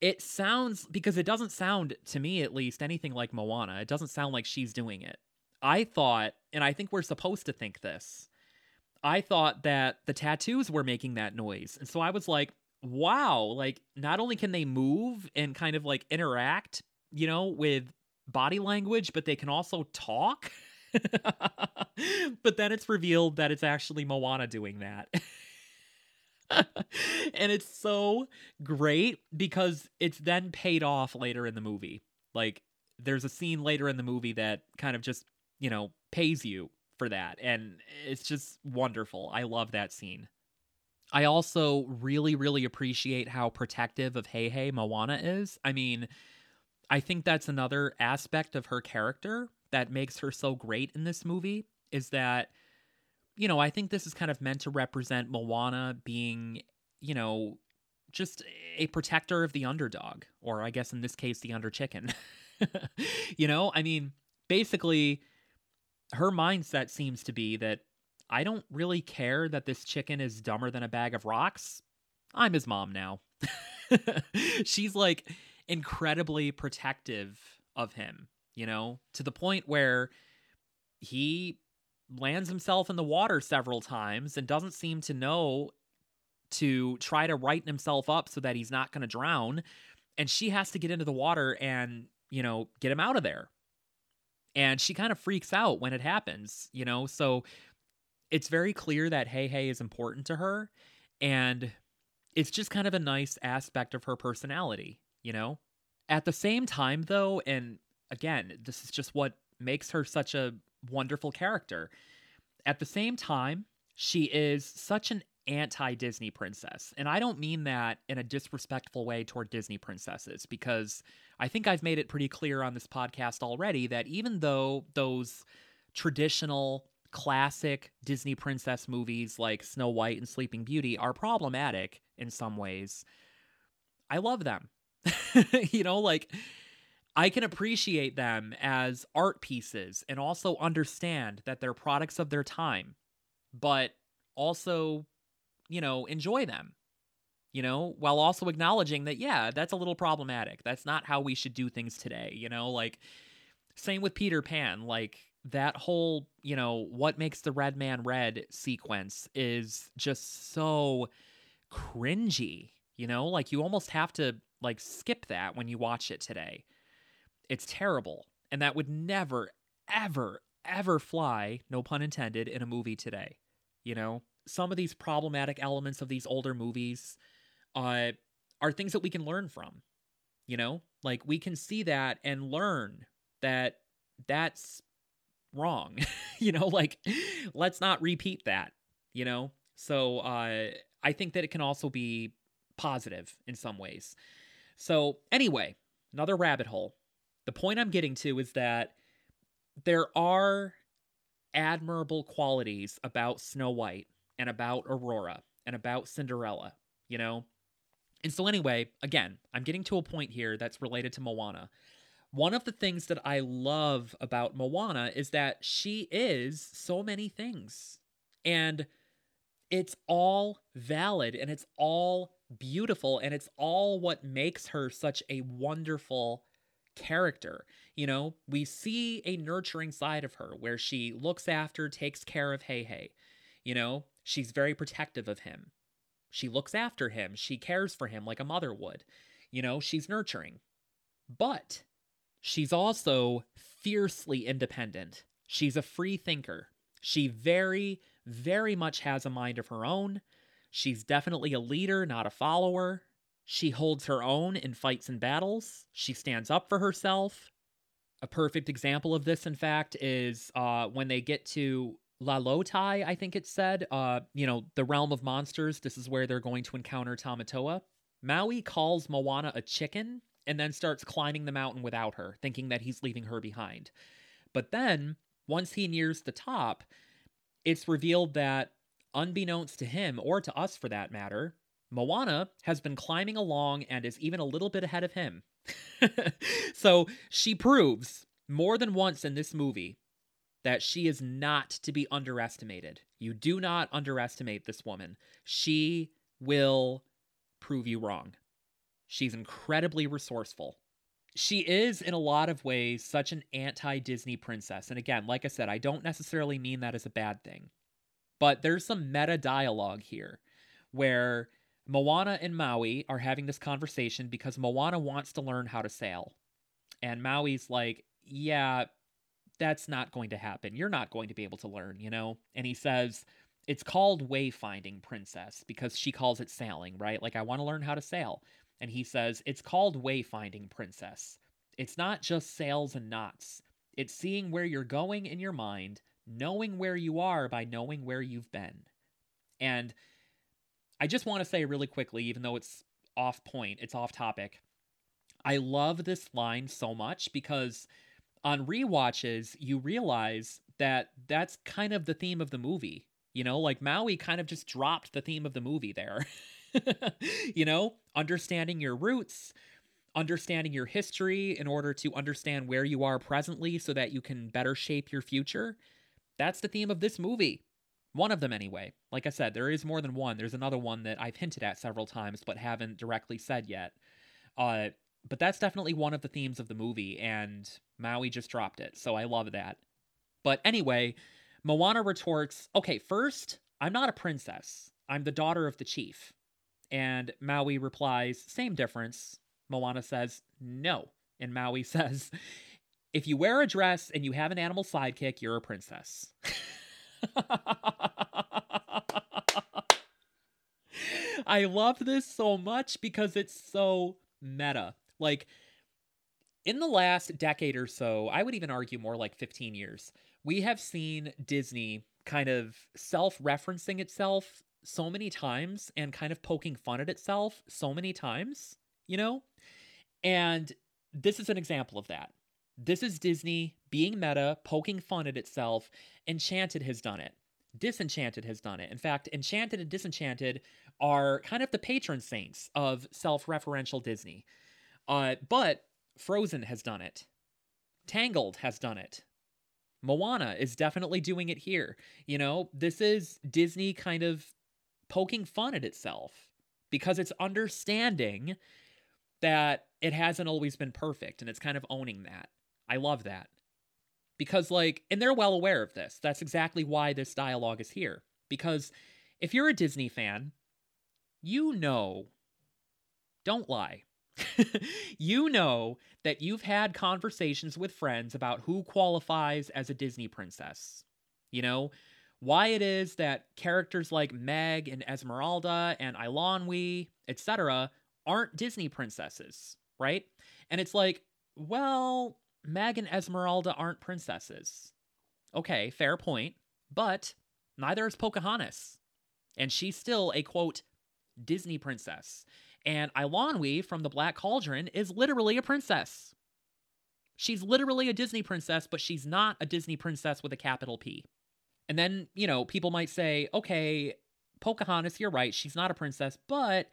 it sounds because it doesn't sound to me at least anything like Moana. It doesn't sound like she's doing it. I thought, and I think we're supposed to think this. I thought that the tattoos were making that noise. And so I was like, wow, like not only can they move and kind of like interact, you know, with body language, but they can also talk. but then it's revealed that it's actually Moana doing that. and it's so great because it's then paid off later in the movie. Like there's a scene later in the movie that kind of just, you know, pays you for that. And it's just wonderful. I love that scene. I also really, really appreciate how protective of Heihei Moana is. I mean, I think that's another aspect of her character that makes her so great in this movie is that, you know, I think this is kind of meant to represent Moana being, you know, just a protector of the underdog, or I guess in this case, the under chicken. you know, I mean, basically, her mindset seems to be that I don't really care that this chicken is dumber than a bag of rocks. I'm his mom now. She's like incredibly protective of him, you know, to the point where he lands himself in the water several times and doesn't seem to know to try to righten himself up so that he's not going to drown. And she has to get into the water and, you know, get him out of there. And she kind of freaks out when it happens, you know? So it's very clear that Heihei is important to her and it's just kind of a nice aspect of her personality, you know? At the same time though, and again, this is just what makes her such a wonderful character. At the same time, she is such an anti Disney princess. And I don't mean that in a disrespectful way toward Disney princesses, because I think I've made it pretty clear on this podcast already that even though those traditional classic Disney princess movies like Snow White and Sleeping Beauty are problematic in some ways. I love them. you know, like I can appreciate them as art pieces and also understand that they're products of their time, but also, you know, enjoy them. You know, while also acknowledging that, yeah, that's a little problematic. That's not how we should do things today. You know, like, same with Peter Pan. Like, that whole, you know, what makes the red man red sequence is just so cringy, you know? Like you almost have to like skip that when you watch it today. It's terrible. And that would never ever ever fly, no pun intended, in a movie today. You know? Some of these problematic elements of these older movies uh are things that we can learn from. You know? Like we can see that and learn that that's wrong. you know, like let's not repeat that, you know? So uh I think that it can also be positive in some ways. So anyway, another rabbit hole. The point I'm getting to is that there are admirable qualities about Snow White and about Aurora and about Cinderella, you know? And so, anyway, again, I'm getting to a point here that's related to Moana. One of the things that I love about Moana is that she is so many things. And it's all valid and it's all beautiful and it's all what makes her such a wonderful character. You know, we see a nurturing side of her where she looks after, takes care of Heihei. You know, she's very protective of him. She looks after him, she cares for him like a mother would. You know, she's nurturing. But She's also fiercely independent. She's a free thinker. She very, very much has a mind of her own. She's definitely a leader, not a follower. She holds her own in fights and battles. She stands up for herself. A perfect example of this, in fact, is uh, when they get to La Lalotai, I think it said, uh, you know, the realm of monsters. This is where they're going to encounter Tamatoa. Maui calls Moana a chicken and then starts climbing the mountain without her, thinking that he's leaving her behind. But then, once he nears the top, it's revealed that, unbeknownst to him, or to us for that matter, Moana has been climbing along and is even a little bit ahead of him. so she proves more than once in this movie that she is not to be underestimated. You do not underestimate this woman. She will prove you wrong. She's incredibly resourceful. She is, in a lot of ways, such an anti Disney princess. And again, like I said, I don't necessarily mean that as a bad thing. But there's some meta dialogue here where Moana and Maui are having this conversation because Moana wants to learn how to sail. And Maui's like, Yeah, that's not going to happen. You're not going to be able to learn, you know? And he says, It's called wayfinding, princess, because she calls it sailing, right? Like, I want to learn how to sail and he says, It's called Wayfinding Princess. It's not just sails and knots. It's seeing where you're going in your mind, knowing where you are by knowing where you've been. And I just want to say really quickly, even though it's off point, it's off topic. I love this line so much because on re-watches, you realize that that's kind of the theme of the movie. You know, like Maui kind of just dropped the theme of the movie there. you know, understanding your roots, understanding your history in order to understand where you are presently so that you can better shape your future. That's the theme of this movie. One of them, anyway. Like I said, there is more than one. There's another one that I've hinted at several times but haven't directly said yet. Uh, but that's definitely one of the themes of the movie, and Maui just dropped it, so I love that. But anyway, Moana retorts, Okay, first, I'm not a princess. I'm the daughter of the chief. And Maui replies, Same difference. Moana says, No. And Maui says, If you wear a dress and you have an animal sidekick, you're a princess. I love this so much because it's so meta. Like, in the last decade or so, I would even argue more like 15 years, we have seen Disney kind of self referencing itself so many times and kind of poking fun at itself so many times, you know? And this is an example of that. This is Disney being meta, poking fun at itself. Enchanted has done it. Disenchanted has done it. In fact, Enchanted and Disenchanted are kind of the patron saints of self referential Disney. Uh, but Frozen has done it. Tangled has done it. Moana is definitely doing it here. You know, this is Disney kind of poking fun at itself because it's understanding that it hasn't always been perfect and it's kind of owning that. I love that. Because, like, and they're well aware of this. That's exactly why this dialogue is here. Because if you're a Disney fan, you know, don't lie. you know that you've had conversations with friends about who qualifies as a Disney princess. You know, why it is that characters like Meg and Esmeralda and Eilonwy, etc., aren't Disney princesses, right? And it's like, well, Meg and Esmeralda aren't princesses. Okay, fair point, but neither is Pocahontas. And she's still a quote, Disney princess. And Eilonwy from the Black Cauldron is literally a princess. She's literally a Disney princess, but she's not a Disney princess with a capital P. And then, you know, people might say, okay, Pocahontas, you're right, she's not a princess, but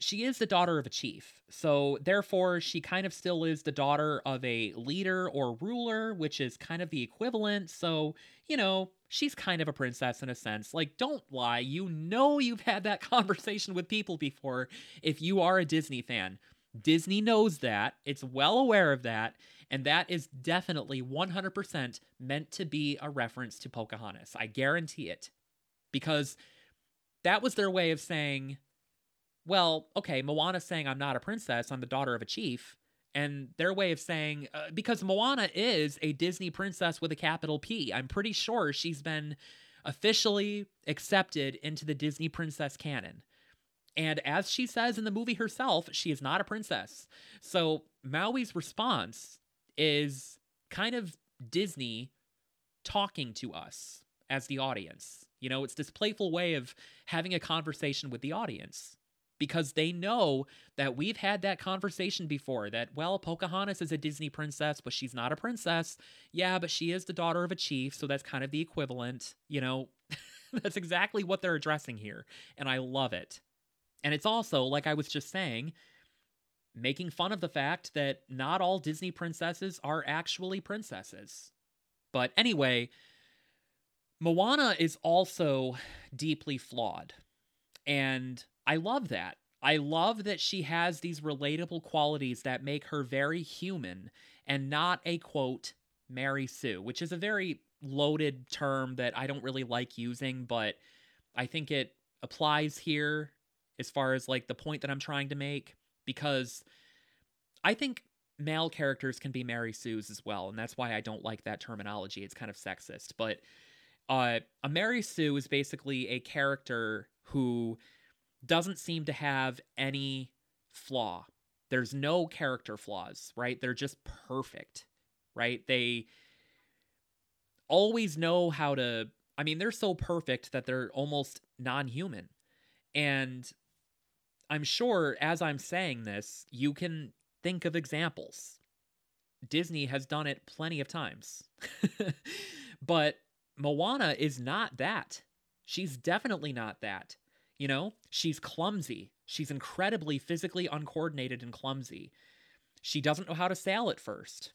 she is the daughter of a chief. So therefore, she kind of still is the daughter of a leader or ruler, which is kind of the equivalent. So, you know, she's kind of a princess in a sense. Like, don't lie. You know you've had that conversation with people before if you are a Disney fan. Disney knows that. It's well aware of that. And that is definitely 100% meant to be a reference to Pocahontas. I guarantee it. Because that was their way of saying, well, okay, Moana's saying I'm not a princess, I'm the daughter of a chief. And their way of saying, uh, because Moana is a Disney princess with a capital P, I'm pretty sure she's been officially accepted into the Disney princess canon. And as she says in the movie herself, she is not a princess. So Maui's response is kind of Disney talking to us as the audience. You know, it's this playful way of having a conversation with the audience because they know that we've had that conversation before that, well, Pocahontas is a Disney princess, but she's not a princess. Yeah, but she is the daughter of a chief, so that's kind of the equivalent. You know, that's exactly what they're addressing here. And I love it. And it's also, like I was just saying, making fun of the fact that not all Disney princesses are actually princesses. But anyway, Moana is also deeply flawed. And I love that. I love that she has these relatable qualities that make her very human and not a quote, Mary Sue, which is a very loaded term that I don't really like using, but I think it applies here as far as like the point that I'm trying to make because I think male characters can be Mary Sue's as well, and that's why I don't like that terminology. It's kind of sexist, but uh, a Mary Sue is basically a character who doesn't seem to have any flaw. There's no character flaws, right? They're just perfect, right? They always know how to. I mean, they're so perfect that they're almost non human. And I'm sure as I'm saying this, you can think of examples. Disney has done it plenty of times. but Moana is not that. She's definitely not that. You know, she's clumsy. She's incredibly physically uncoordinated and clumsy. She doesn't know how to sail at first.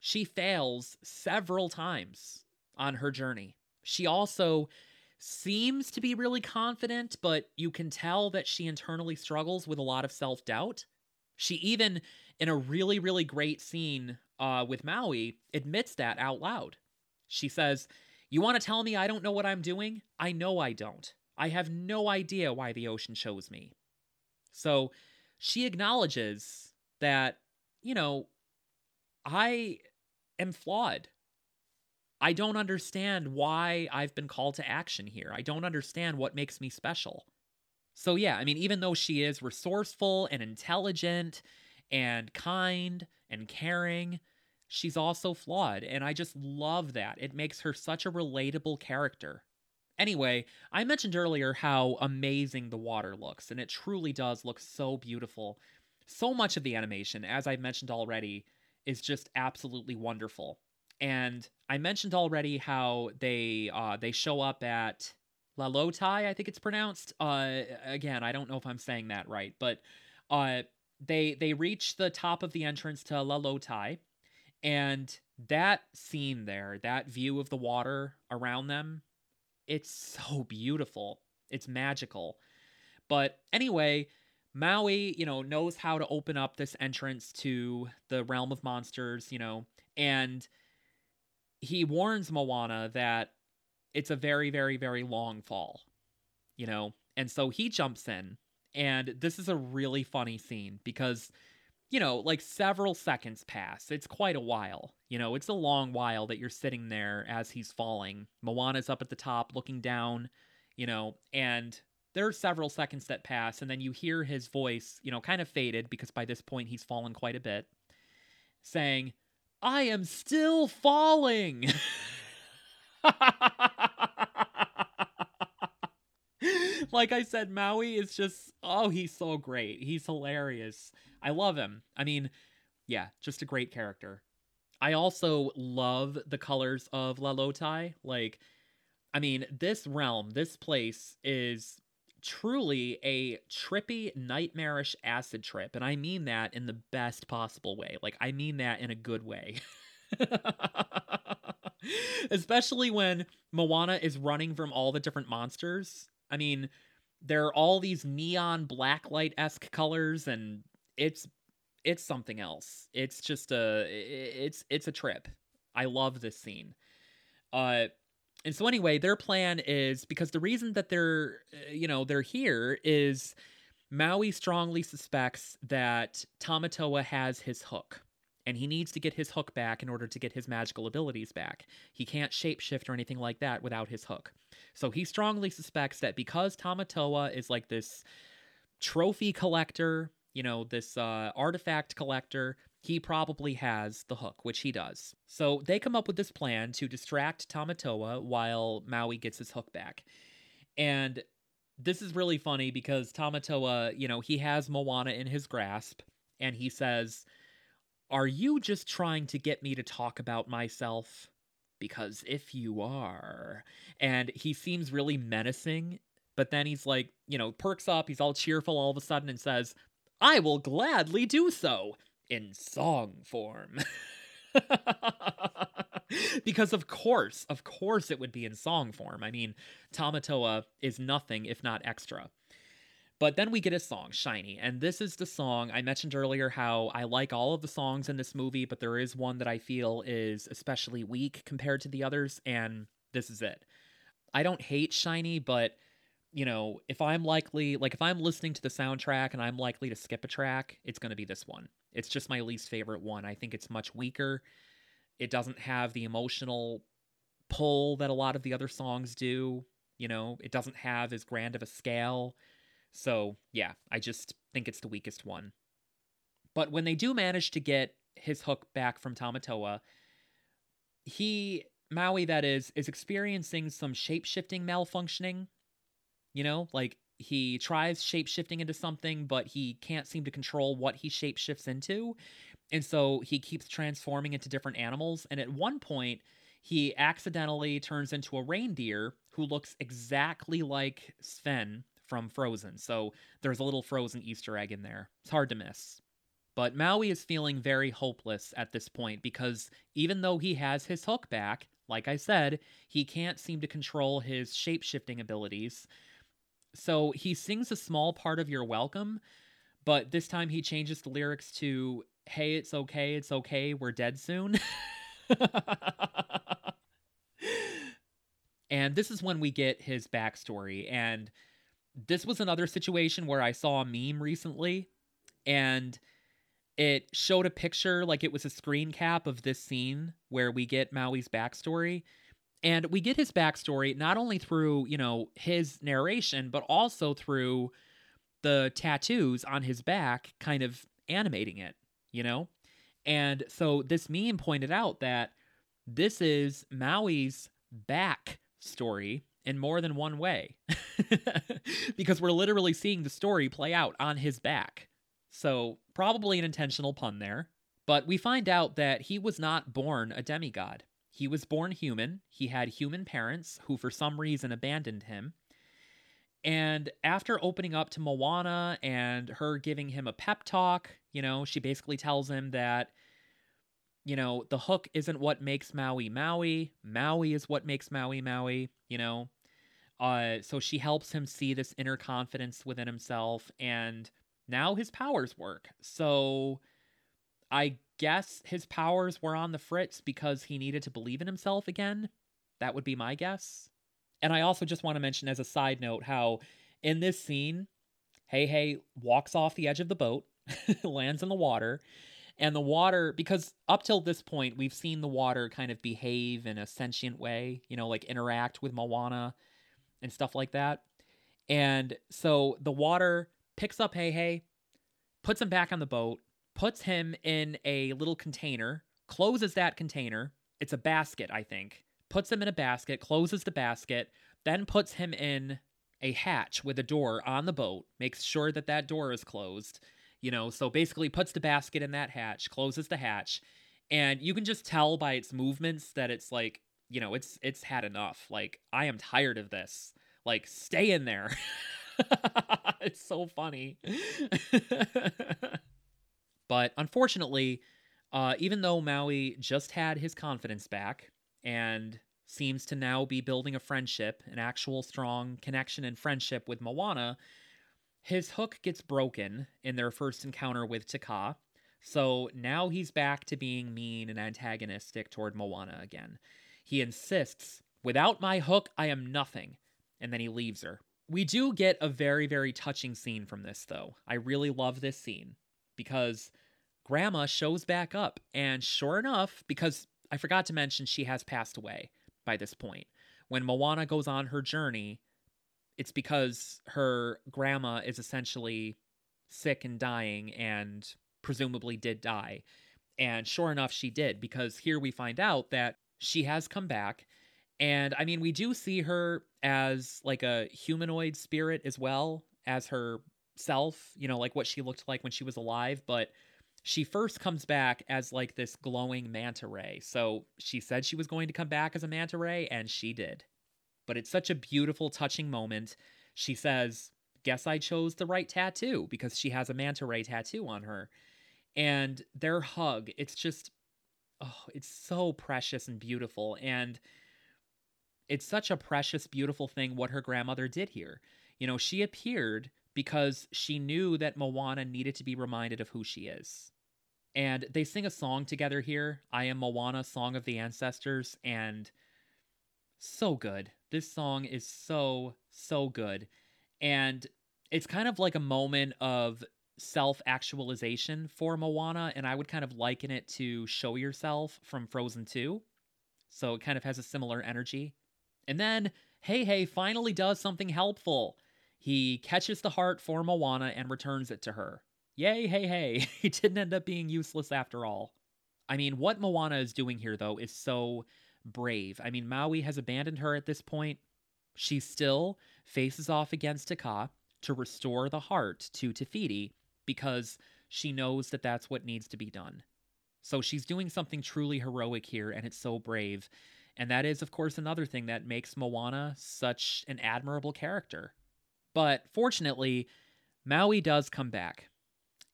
She fails several times on her journey. She also seems to be really confident, but you can tell that she internally struggles with a lot of self doubt. She even, in a really, really great scene uh, with Maui, admits that out loud. She says, You want to tell me I don't know what I'm doing? I know I don't. I have no idea why the ocean chose me. So she acknowledges that, you know, I am flawed. I don't understand why I've been called to action here. I don't understand what makes me special. So, yeah, I mean, even though she is resourceful and intelligent and kind and caring, she's also flawed. And I just love that. It makes her such a relatable character. Anyway, I mentioned earlier how amazing the water looks, and it truly does look so beautiful. So much of the animation, as I mentioned already, is just absolutely wonderful. And I mentioned already how they uh, they show up at Lalotai, I think it's pronounced. Uh, again, I don't know if I'm saying that right, but uh, they they reach the top of the entrance to Lalotai, and that scene there, that view of the water around them, it's so beautiful. It's magical. But anyway, Maui, you know, knows how to open up this entrance to the realm of monsters, you know, and he warns Moana that it's a very, very, very long fall, you know, and so he jumps in. And this is a really funny scene because, you know, like several seconds pass. It's quite a while. You know, it's a long while that you're sitting there as he's falling. Moana's up at the top looking down, you know, and there are several seconds that pass, and then you hear his voice, you know, kind of faded because by this point he's fallen quite a bit, saying, I am still falling. like I said, Maui is just, oh, he's so great. He's hilarious. I love him. I mean, yeah, just a great character. I also love the colors of Lalotai. Like, I mean, this realm, this place is truly a trippy, nightmarish acid trip. And I mean that in the best possible way. Like, I mean that in a good way. Especially when Moana is running from all the different monsters. I mean, there are all these neon blacklight esque colors, and it's it's something else. It's just a it's it's a trip. I love this scene. Uh and so anyway, their plan is because the reason that they're uh, you know, they're here is Maui strongly suspects that Tamatoa has his hook and he needs to get his hook back in order to get his magical abilities back. He can't shapeshift or anything like that without his hook. So he strongly suspects that because Tamatoa is like this trophy collector, you know, this uh, artifact collector, he probably has the hook, which he does. So they come up with this plan to distract Tamatoa while Maui gets his hook back. And this is really funny because Tamatoa, you know, he has Moana in his grasp and he says, Are you just trying to get me to talk about myself? Because if you are. And he seems really menacing, but then he's like, you know, perks up, he's all cheerful all of a sudden and says, I will gladly do so in song form. because of course, of course it would be in song form. I mean, Tamatoa is nothing if not extra. But then we get a song, Shiny, and this is the song I mentioned earlier how I like all of the songs in this movie, but there is one that I feel is especially weak compared to the others, and this is it. I don't hate Shiny, but you know, if I'm likely, like if I'm listening to the soundtrack and I'm likely to skip a track, it's going to be this one. It's just my least favorite one. I think it's much weaker. It doesn't have the emotional pull that a lot of the other songs do. You know, it doesn't have as grand of a scale. So, yeah, I just think it's the weakest one. But when they do manage to get his hook back from Tamatoa, he Maui that is is experiencing some shape-shifting malfunctioning. You know, like he tries shape-shifting into something but he can't seem to control what he shape-shifts into. And so he keeps transforming into different animals and at one point he accidentally turns into a reindeer who looks exactly like Sven from Frozen. So there's a little Frozen Easter egg in there. It's hard to miss. But Maui is feeling very hopeless at this point because even though he has his hook back, like I said, he can't seem to control his shape shifting abilities. So he sings a small part of You're Welcome, but this time he changes the lyrics to Hey, it's okay, it's okay, we're dead soon. and this is when we get his backstory. And this was another situation where I saw a meme recently, and it showed a picture like it was a screen cap of this scene where we get Maui's backstory. And we get his backstory not only through, you know, his narration, but also through the tattoos on his back kind of animating it, you know? And so this meme pointed out that this is Maui's back story in more than one way. because we're literally seeing the story play out on his back. So, probably an intentional pun there. But we find out that he was not born a demigod. He was born human. He had human parents who, for some reason, abandoned him. And after opening up to Moana and her giving him a pep talk, you know, she basically tells him that, you know, the hook isn't what makes Maui Maui. Maui is what makes Maui Maui, you know. Uh, so she helps him see this inner confidence within himself and now his powers work. So I guess his powers were on the fritz because he needed to believe in himself again. That would be my guess. And I also just want to mention as a side note how in this scene, Heihei walks off the edge of the boat, lands in the water, and the water because up till this point we've seen the water kind of behave in a sentient way, you know, like interact with Moana and stuff like that. And so the water picks up Heihei, puts him back on the boat, puts him in a little container, closes that container. It's a basket, I think. Puts him in a basket, closes the basket, then puts him in a hatch with a door on the boat, makes sure that that door is closed. You know, so basically puts the basket in that hatch, closes the hatch, and you can just tell by its movements that it's like, you know, it's it's had enough. Like I am tired of this. Like stay in there. it's so funny. but unfortunately, uh, even though Maui just had his confidence back and seems to now be building a friendship, an actual strong connection and friendship with Moana, his hook gets broken in their first encounter with Te Kā. So now he's back to being mean and antagonistic toward Moana again. He insists, without my hook, I am nothing. And then he leaves her. We do get a very, very touching scene from this, though. I really love this scene because Grandma shows back up, and sure enough, because I forgot to mention she has passed away by this point. When Moana goes on her journey, it's because her grandma is essentially sick and dying and presumably did die. And sure enough, she did, because here we find out that she has come back and I mean, we do see her as like a humanoid spirit as well as her self, you know, like what she looked like when she was alive, but she first comes back as like this glowing manta ray. So she said she was going to come back as a manta ray, and she did. But it's such a beautiful, touching moment. She says, Guess I chose the right tattoo because she has a manta ray tattoo on her. And their hug, it's just, oh, it's so precious and beautiful. And it's such a precious, beautiful thing what her grandmother did here. You know, she appeared because she knew that Moana needed to be reminded of who she is. And they sing a song together here, I Am Moana, Song of the Ancestors, and so good. This song is so, so good. And it's kind of like a moment of self actualization for Moana, and I would kind of liken it to Show Yourself from Frozen 2. So it kind of has a similar energy. And then Heihei finally does something helpful. He catches the heart for Moana and returns it to her. yay, hey, hey, he didn't end up being useless after all. I mean, what Moana is doing here, though, is so brave. I mean, Maui has abandoned her at this point. She still faces off against Te Kā to restore the heart to Te Fiti because she knows that that's what needs to be done. So she's doing something truly heroic here, and it's so brave. And that is, of course, another thing that makes Moana such an admirable character. But fortunately, Maui does come back.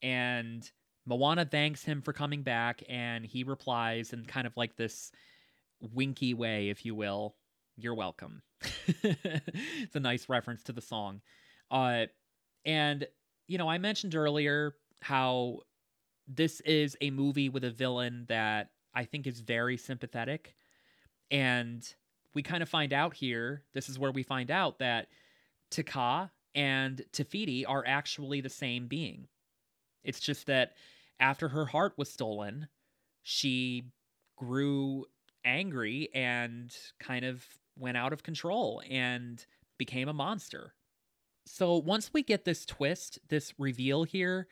And Moana thanks him for coming back, and he replies in kind of like this winky way, if you will. You're welcome. it's a nice reference to the song. Uh, and, you know, I mentioned earlier how this is a movie with a villain that I think is very sympathetic. And we kind of find out here, this is where we find out that Te Kā and Te Fiti are actually the same being. It's just that after her heart was stolen, she grew angry and kind of went out of control and became a monster. So once we get this twist, this reveal here,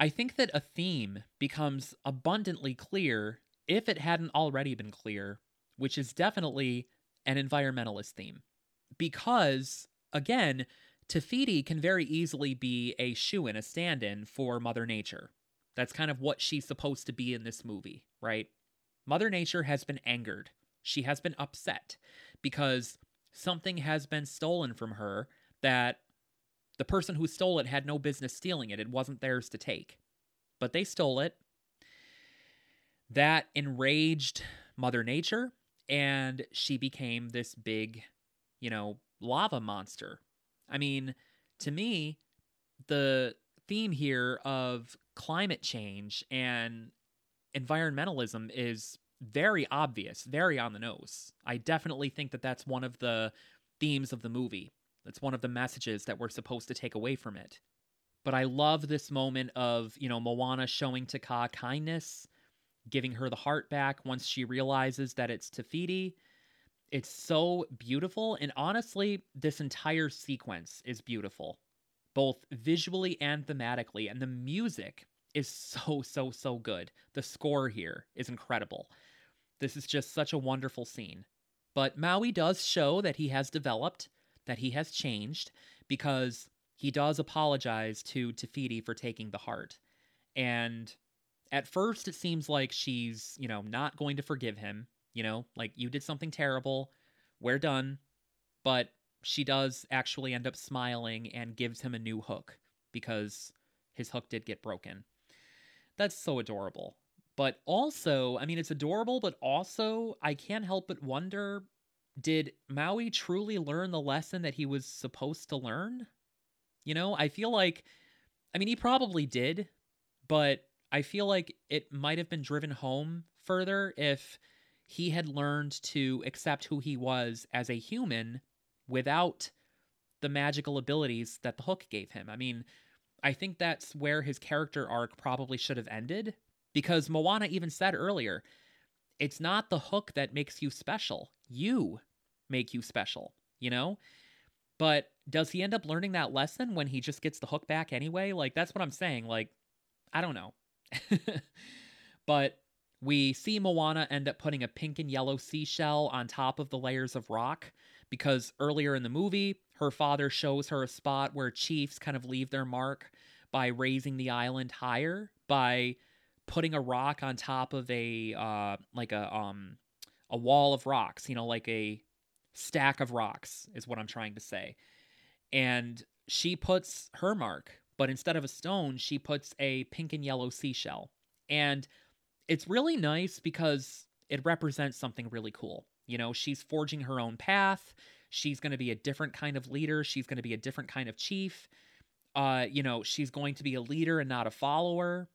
I think that a theme becomes abundantly clear if it hadn't already been clear, which is definitely an environmentalist theme. Because, again, Te Fiti can very easily be a shoe in, a stand in for Mother Nature. That's kind of what she's supposed to be in this movie, right? Mother Nature has been angered. She has been upset because something has been stolen from her that the person who stole it had no business stealing it. It wasn't theirs to take. But they stole it. That enraged Mother Nature, and she became this big, you know, lava monster. I mean, to me, the theme here of climate change and environmentalism is very obvious, very on the nose. I definitely think that that's one of the themes of the movie. That's one of the messages that we're supposed to take away from it. But I love this moment of, you know, Moana showing Te Kā kindness, giving her the heart back once she realizes that it's Te Fiti. It's so beautiful. And honestly, this entire sequence is beautiful, both visually and thematically. And the music is so, so, so good. The score here is incredible. This is just such a wonderful scene. But Maui does show that he has developed that he has changed because he does apologize to Te Fiti for taking the heart. And at first, it seems like she's, you know, not going to forgive him. You know, like you did something terrible. We're done. But she does actually end up smiling and gives him a new hook because his hook did get broken. That's so adorable. But also, I mean, it's adorable, but also, I can't help but wonder did Maui truly learn the lesson that he was supposed to learn? You know, I feel like, I mean, he probably did, but I feel like it might have been driven home further if he had learned to accept who he was as a human without the magical abilities that the hook gave him. I mean, I think that's where his character arc probably should have ended because Moana even said earlier, it's not the hook that makes you special. You make you special, you know? But does he end up learning that lesson when he just gets the hook back anyway? Like, that's what I'm saying. Like, I don't know. but we see Moana end up putting a pink and yellow seashell on top of the layers of rock because earlier in the movie, her father shows her a spot where chiefs kind of leave their mark by raising the island higher by putting a rock on top of a uh like a um a wall of rocks, you know, like a stack of rocks, is what I'm trying to say. And she puts her mark, but instead of a stone, she puts a pink and yellow seashell. And it's really nice because it represents something really cool. You know, she's forging her own path. She's going to be a different kind of leader. She's going to be a different kind of chief. Uh, you know, she's going to be a leader and not a follower.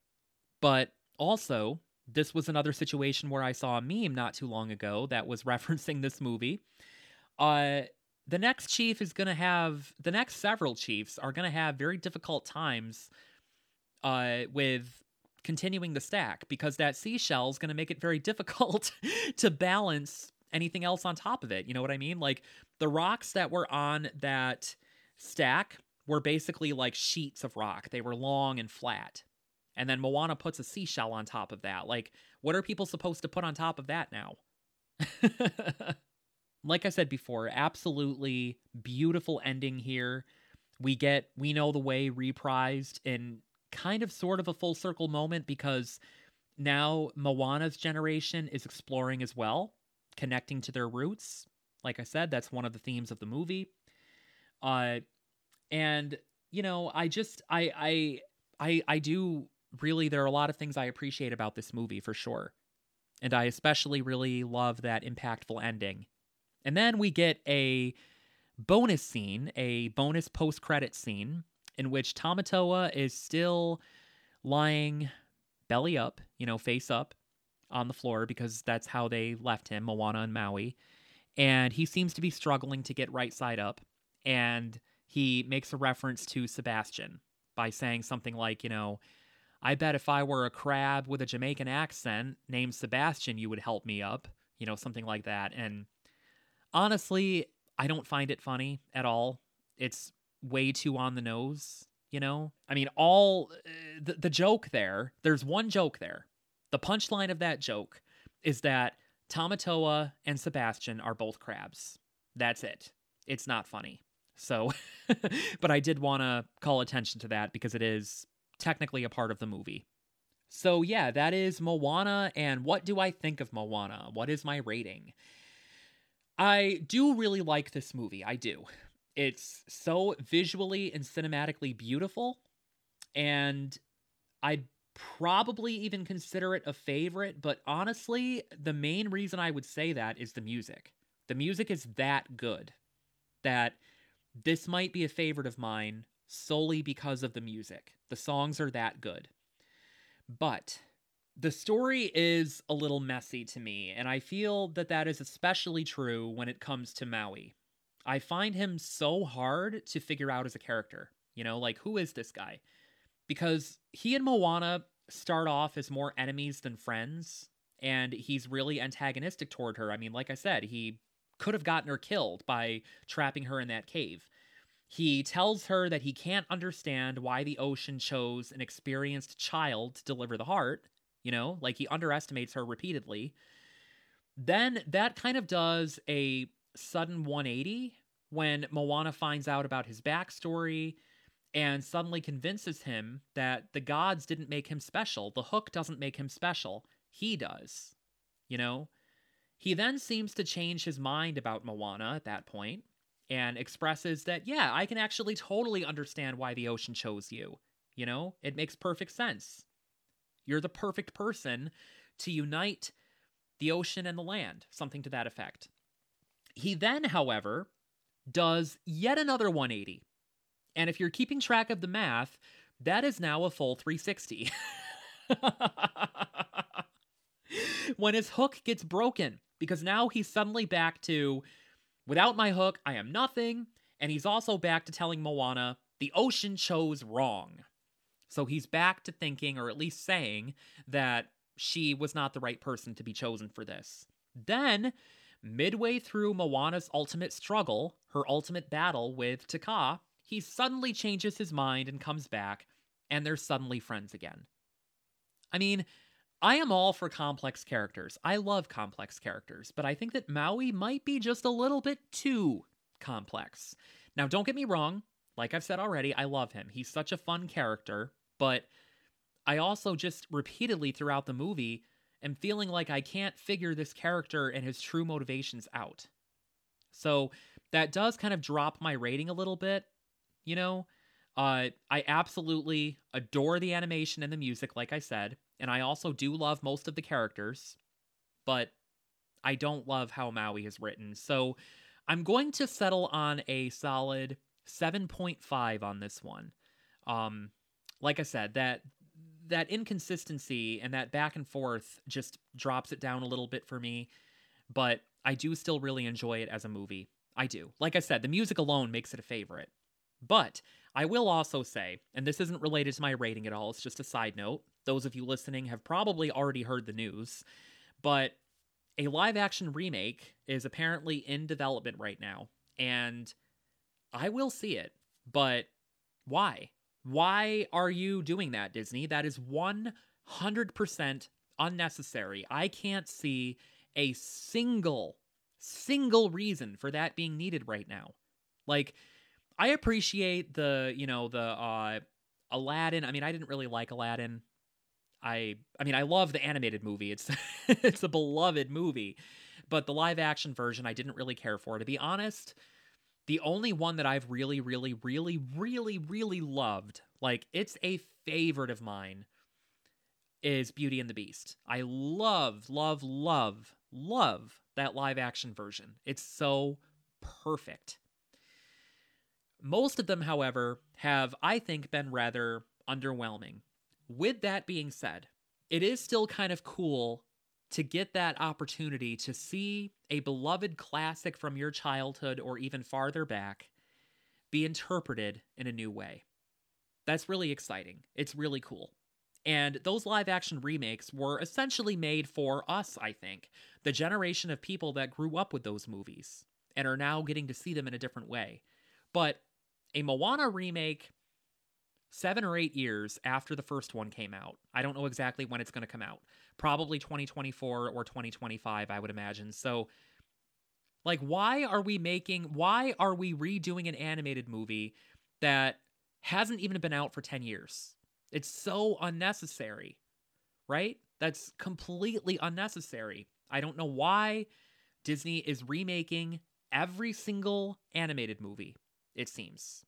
But also, this was another situation where I saw a meme not too long ago that was referencing this movie uh, the next chief is going to have the next several chiefs are going to have very difficult times uh, with continuing the stack because that seashell is going to make it very difficult to balance anything else on top of it. You know what I mean? Like the rocks that were on that stack were basically like sheets of rock. They were long and flat. And then Moana puts a seashell on top of that. Like, what are people supposed to put on top of that now? like I said before, absolutely beautiful ending here. We get, we know the way reprised in kind of sort of a full circle moment because now Moana's generation is exploring as well, connecting to their roots. Like I said, that's one of the themes of the movie. Uh, and you know, I just, I, I, I, I do really. There are a lot of things I appreciate about this movie for sure, and I especially really love that impactful ending. And then we get a bonus scene, a bonus post credit scene in which Tamatoa is still lying belly up, you know, face up on the floor because that's how they left him, Moana and Maui. And he seems to be struggling to get right side up. And he makes a reference to Sebastian by saying something like, you know, I bet if I were a crab with a Jamaican accent named Sebastian, you would help me up, you know, something like that. And honestly, I don't find it funny at all. It's way too on the nose, you know? I mean, all uh, the, the joke there, there's one joke there. The punchline of that joke is that Tamatoa and Sebastian are both crabs. That's it. It's not funny. So, but I did want to call attention to that because it is technically a part of the movie. So, yeah, that is Moana. And what do I think of Moana? What is my rating? I do really like this movie. I do. It's so visually and cinematically beautiful. And I'd probably even consider it a favorite. But honestly, the main reason I would say that is the music. The music is that good that this might be a favorite of mine solely because of the music. The songs are that good. But the story is a little messy to me, and I feel that that is especially true when it comes to Maui. I find him so hard to figure out as a character. You know, like, who is this guy? Because he and Moana start off as more enemies than friends, and he's really antagonistic toward her. I mean, like I said, he could have gotten her killed by trapping her in that cave. He tells her that he can't understand why the ocean chose an experienced child to deliver the heart. You know, like he underestimates her repeatedly. Then that kind of does a sudden 180 when Moana finds out about his backstory and suddenly convinces him that the gods didn't make him special. The hook doesn't make him special. He does. You know? He then seems to change his mind about Moana at that point and expresses that, yeah, I can actually totally understand why the ocean chose you. You know, it makes perfect sense. You're the perfect person to unite the ocean and the land, something to that effect. He then, however, does yet another 180. And if you're keeping track of the math, that is now a full 360. when his hook gets broken, because now he's suddenly back to without my hook, I am nothing. And he's also back to telling Moana the ocean chose wrong. So he's back to thinking, or at least saying, that she was not the right person to be chosen for this. Then, midway through Moana's ultimate struggle, her ultimate battle with Te Kā, he suddenly changes his mind and comes back, and they're suddenly friends again. I mean, I am all for complex characters. I love complex characters, but I think that Maui might be just a little bit too complex. Now, don't get me wrong. Like I've said already, I love him. He's such a fun character, but I also just repeatedly throughout the movie am feeling like I can't figure this character and his true motivations out. So that does kind of drop my rating a little bit, you know? Uh, I absolutely adore the animation and the music, like I said and I also do love most of the characters, but I don't love how Maui is written. So I'm going to settle on a solid 7.5 on this one. Um, like I said, that that inconsistency and that back and forth just drops it down a little bit for me, but I do still really enjoy it as a movie. I do. Like I said, the music alone makes it a favorite. But I will also say, and this isn't related to my rating at all, it's just a side note. Those of you listening have probably already heard the news, but a live action remake is apparently in development right now, and I will see it, but why? Why are you doing that, Disney? That is 100% unnecessary. I can't see a single, single reason for that being needed right now. Like, I appreciate the, you know, the uh Aladdin. I mean, I didn't really like Aladdin. I I mean, I love the animated movie. It's it's a beloved movie. But the live action version I didn't really care for. To be honest, the only one that I've really really really really really loved, like it's a favorite of mine is Beauty and the Beast. I love love love love that live action version. It's so perfect. Most of them, however, have, I think, been rather underwhelming. With that being said, it is still kind of cool to get that opportunity to see a beloved classic from your childhood or even farther back be interpreted in a new way. That's really exciting. It's really cool. And those live action remakes were essentially made for us, I think, the generation of people that grew up with those movies and are now getting to see them in a different way. But a Moana remake seven or eight years after the first one came out. I don't know exactly when it's going to come out. Probably 2024 or 2025, I would imagine. So, like, why are we making, why are we redoing an animated movie that hasn't even been out for 10 years? It's so unnecessary, right? That's completely unnecessary. I don't know why Disney is remaking every single animated movie it seems.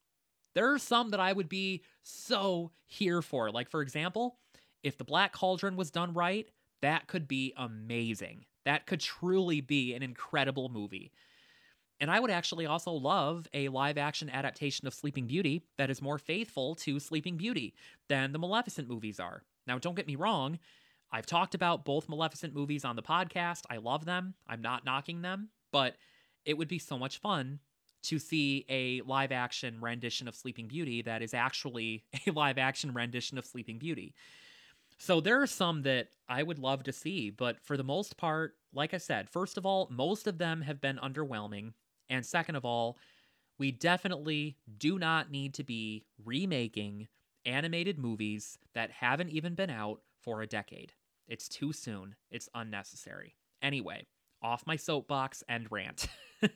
There are some that I would be so here for. Like, for example, if The Black Cauldron was done right, that could be amazing. That could truly be an incredible movie. And I would actually also love a live action adaptation of Sleeping Beauty that is more faithful to Sleeping Beauty than the Maleficent movies are. Now, don't get me wrong, I've talked about both Maleficent movies on the podcast. I love them, I'm not knocking them, but it would be so much fun to see a live action rendition of Sleeping Beauty that is actually a live action rendition of Sleeping Beauty. So there are some that I would love to see, but for the most part, like I said, first of all, most of them have been underwhelming. And second of all, we definitely do not need to be remaking animated movies that haven't even been out for a decade. It's too soon. It's unnecessary. Anyway, off my soapbox and rant.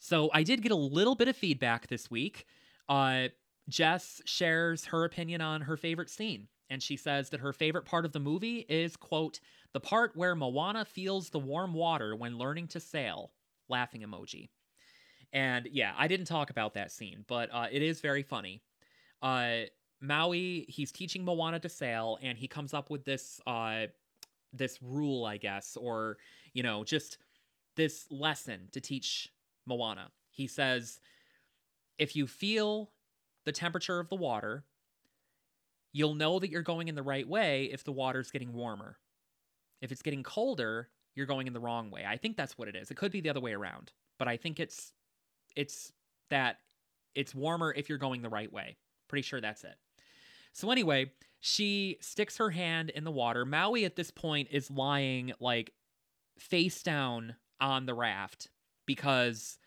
So I did get a little bit of feedback this week. Uh, Jess shares her opinion on her favorite scene, and she says that her favorite part of the movie is, quote, the part where Moana feels the warm water when learning to sail. Laughing emoji. And yeah, I didn't talk about that scene, but uh, it is very funny. Uh, Maui, he's teaching Moana to sail, and he comes up with this uh, this rule, I guess, or you know, just this lesson to teach Moana. He says, if you feel the temperature of the water, you'll know that you're going in the right way if the water's getting warmer. If it's getting colder, you're going in the wrong way. I think that's what it is. It could be the other way around, but I think it's it's that it's warmer if you're going the right way. Pretty sure that's it. So anyway, she sticks her hand in the water. Maui at this point is lying like face down on the raft because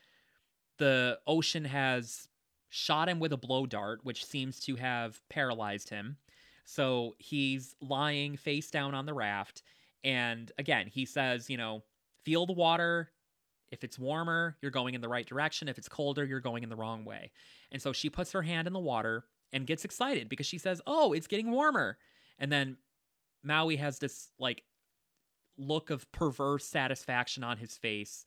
the ocean has shot him with a blow dart, which seems to have paralyzed him. So he's lying face down on the raft. And again, he says, you know, feel the water. If it's warmer, you're going in the right direction. If it's colder, you're going in the wrong way. And so she puts her hand in the water and gets excited because she says, oh, it's getting warmer. And then Maui has this like look of perverse satisfaction on his face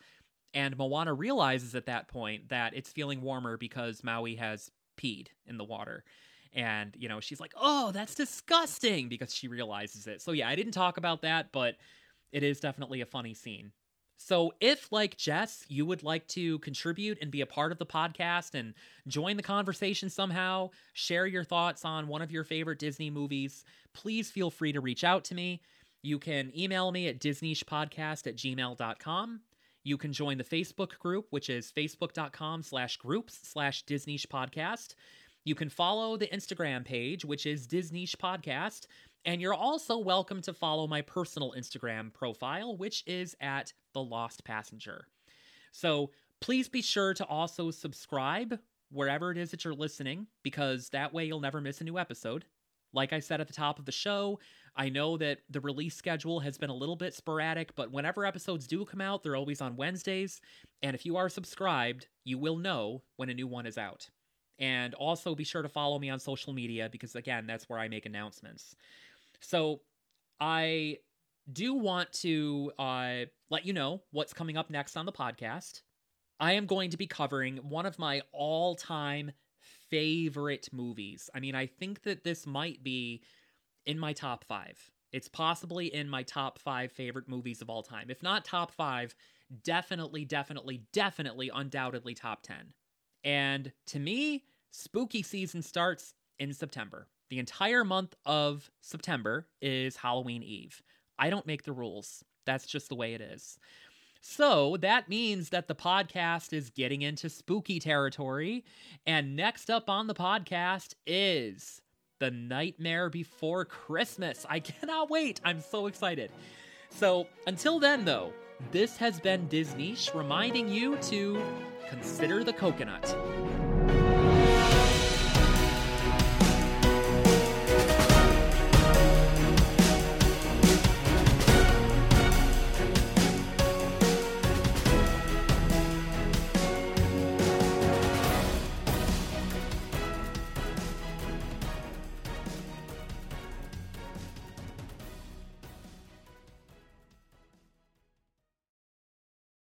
and Moana realizes at that point that it's feeling warmer because Maui has peed in the water. And, you know, she's like, oh, that's disgusting because she realizes it. So, yeah, I didn't talk about that, but it is definitely a funny scene. So, if, like Jess, you would like to contribute and be a part of the podcast and join the conversation somehow, share your thoughts on one of your favorite Disney movies, please feel free to reach out to me. You can email me at disnichepodcast at gmail.com. You can join the Facebook group, which is facebook.com slash groups slash Disniche podcast. You can follow the Instagram page, which is Disniche podcast. And you're also welcome to follow my personal Instagram profile, which is at The Lost Passenger. So please be sure to also subscribe wherever it is that you're listening, because that way you'll never miss a new episode. Like I said at the top of the show, I know that the release schedule has been a little bit sporadic, but whenever episodes do come out, they're always on Wednesdays. And if you are subscribed, you will know when a new one is out. And also be sure to follow me on social media because, again, that's where I make announcements. So I do want to uh, let you know what's coming up next on the podcast. I am going to be covering one of my all time favorite movies. I mean, I think that this might be in my top five. It's possibly in my top five favorite movies of all time. If not top five, definitely, definitely, definitely, undoubtedly top 10. And to me, spooky season starts in September. The entire month of September is Halloween Eve. I don't make the rules. That's just the way it is. So that means that the podcast is getting into spooky territory. And next up on the podcast is The Nightmare Before Christmas. I cannot wait. I'm so excited. So until then, though, this has been Disniche reminding you to consider the coconut.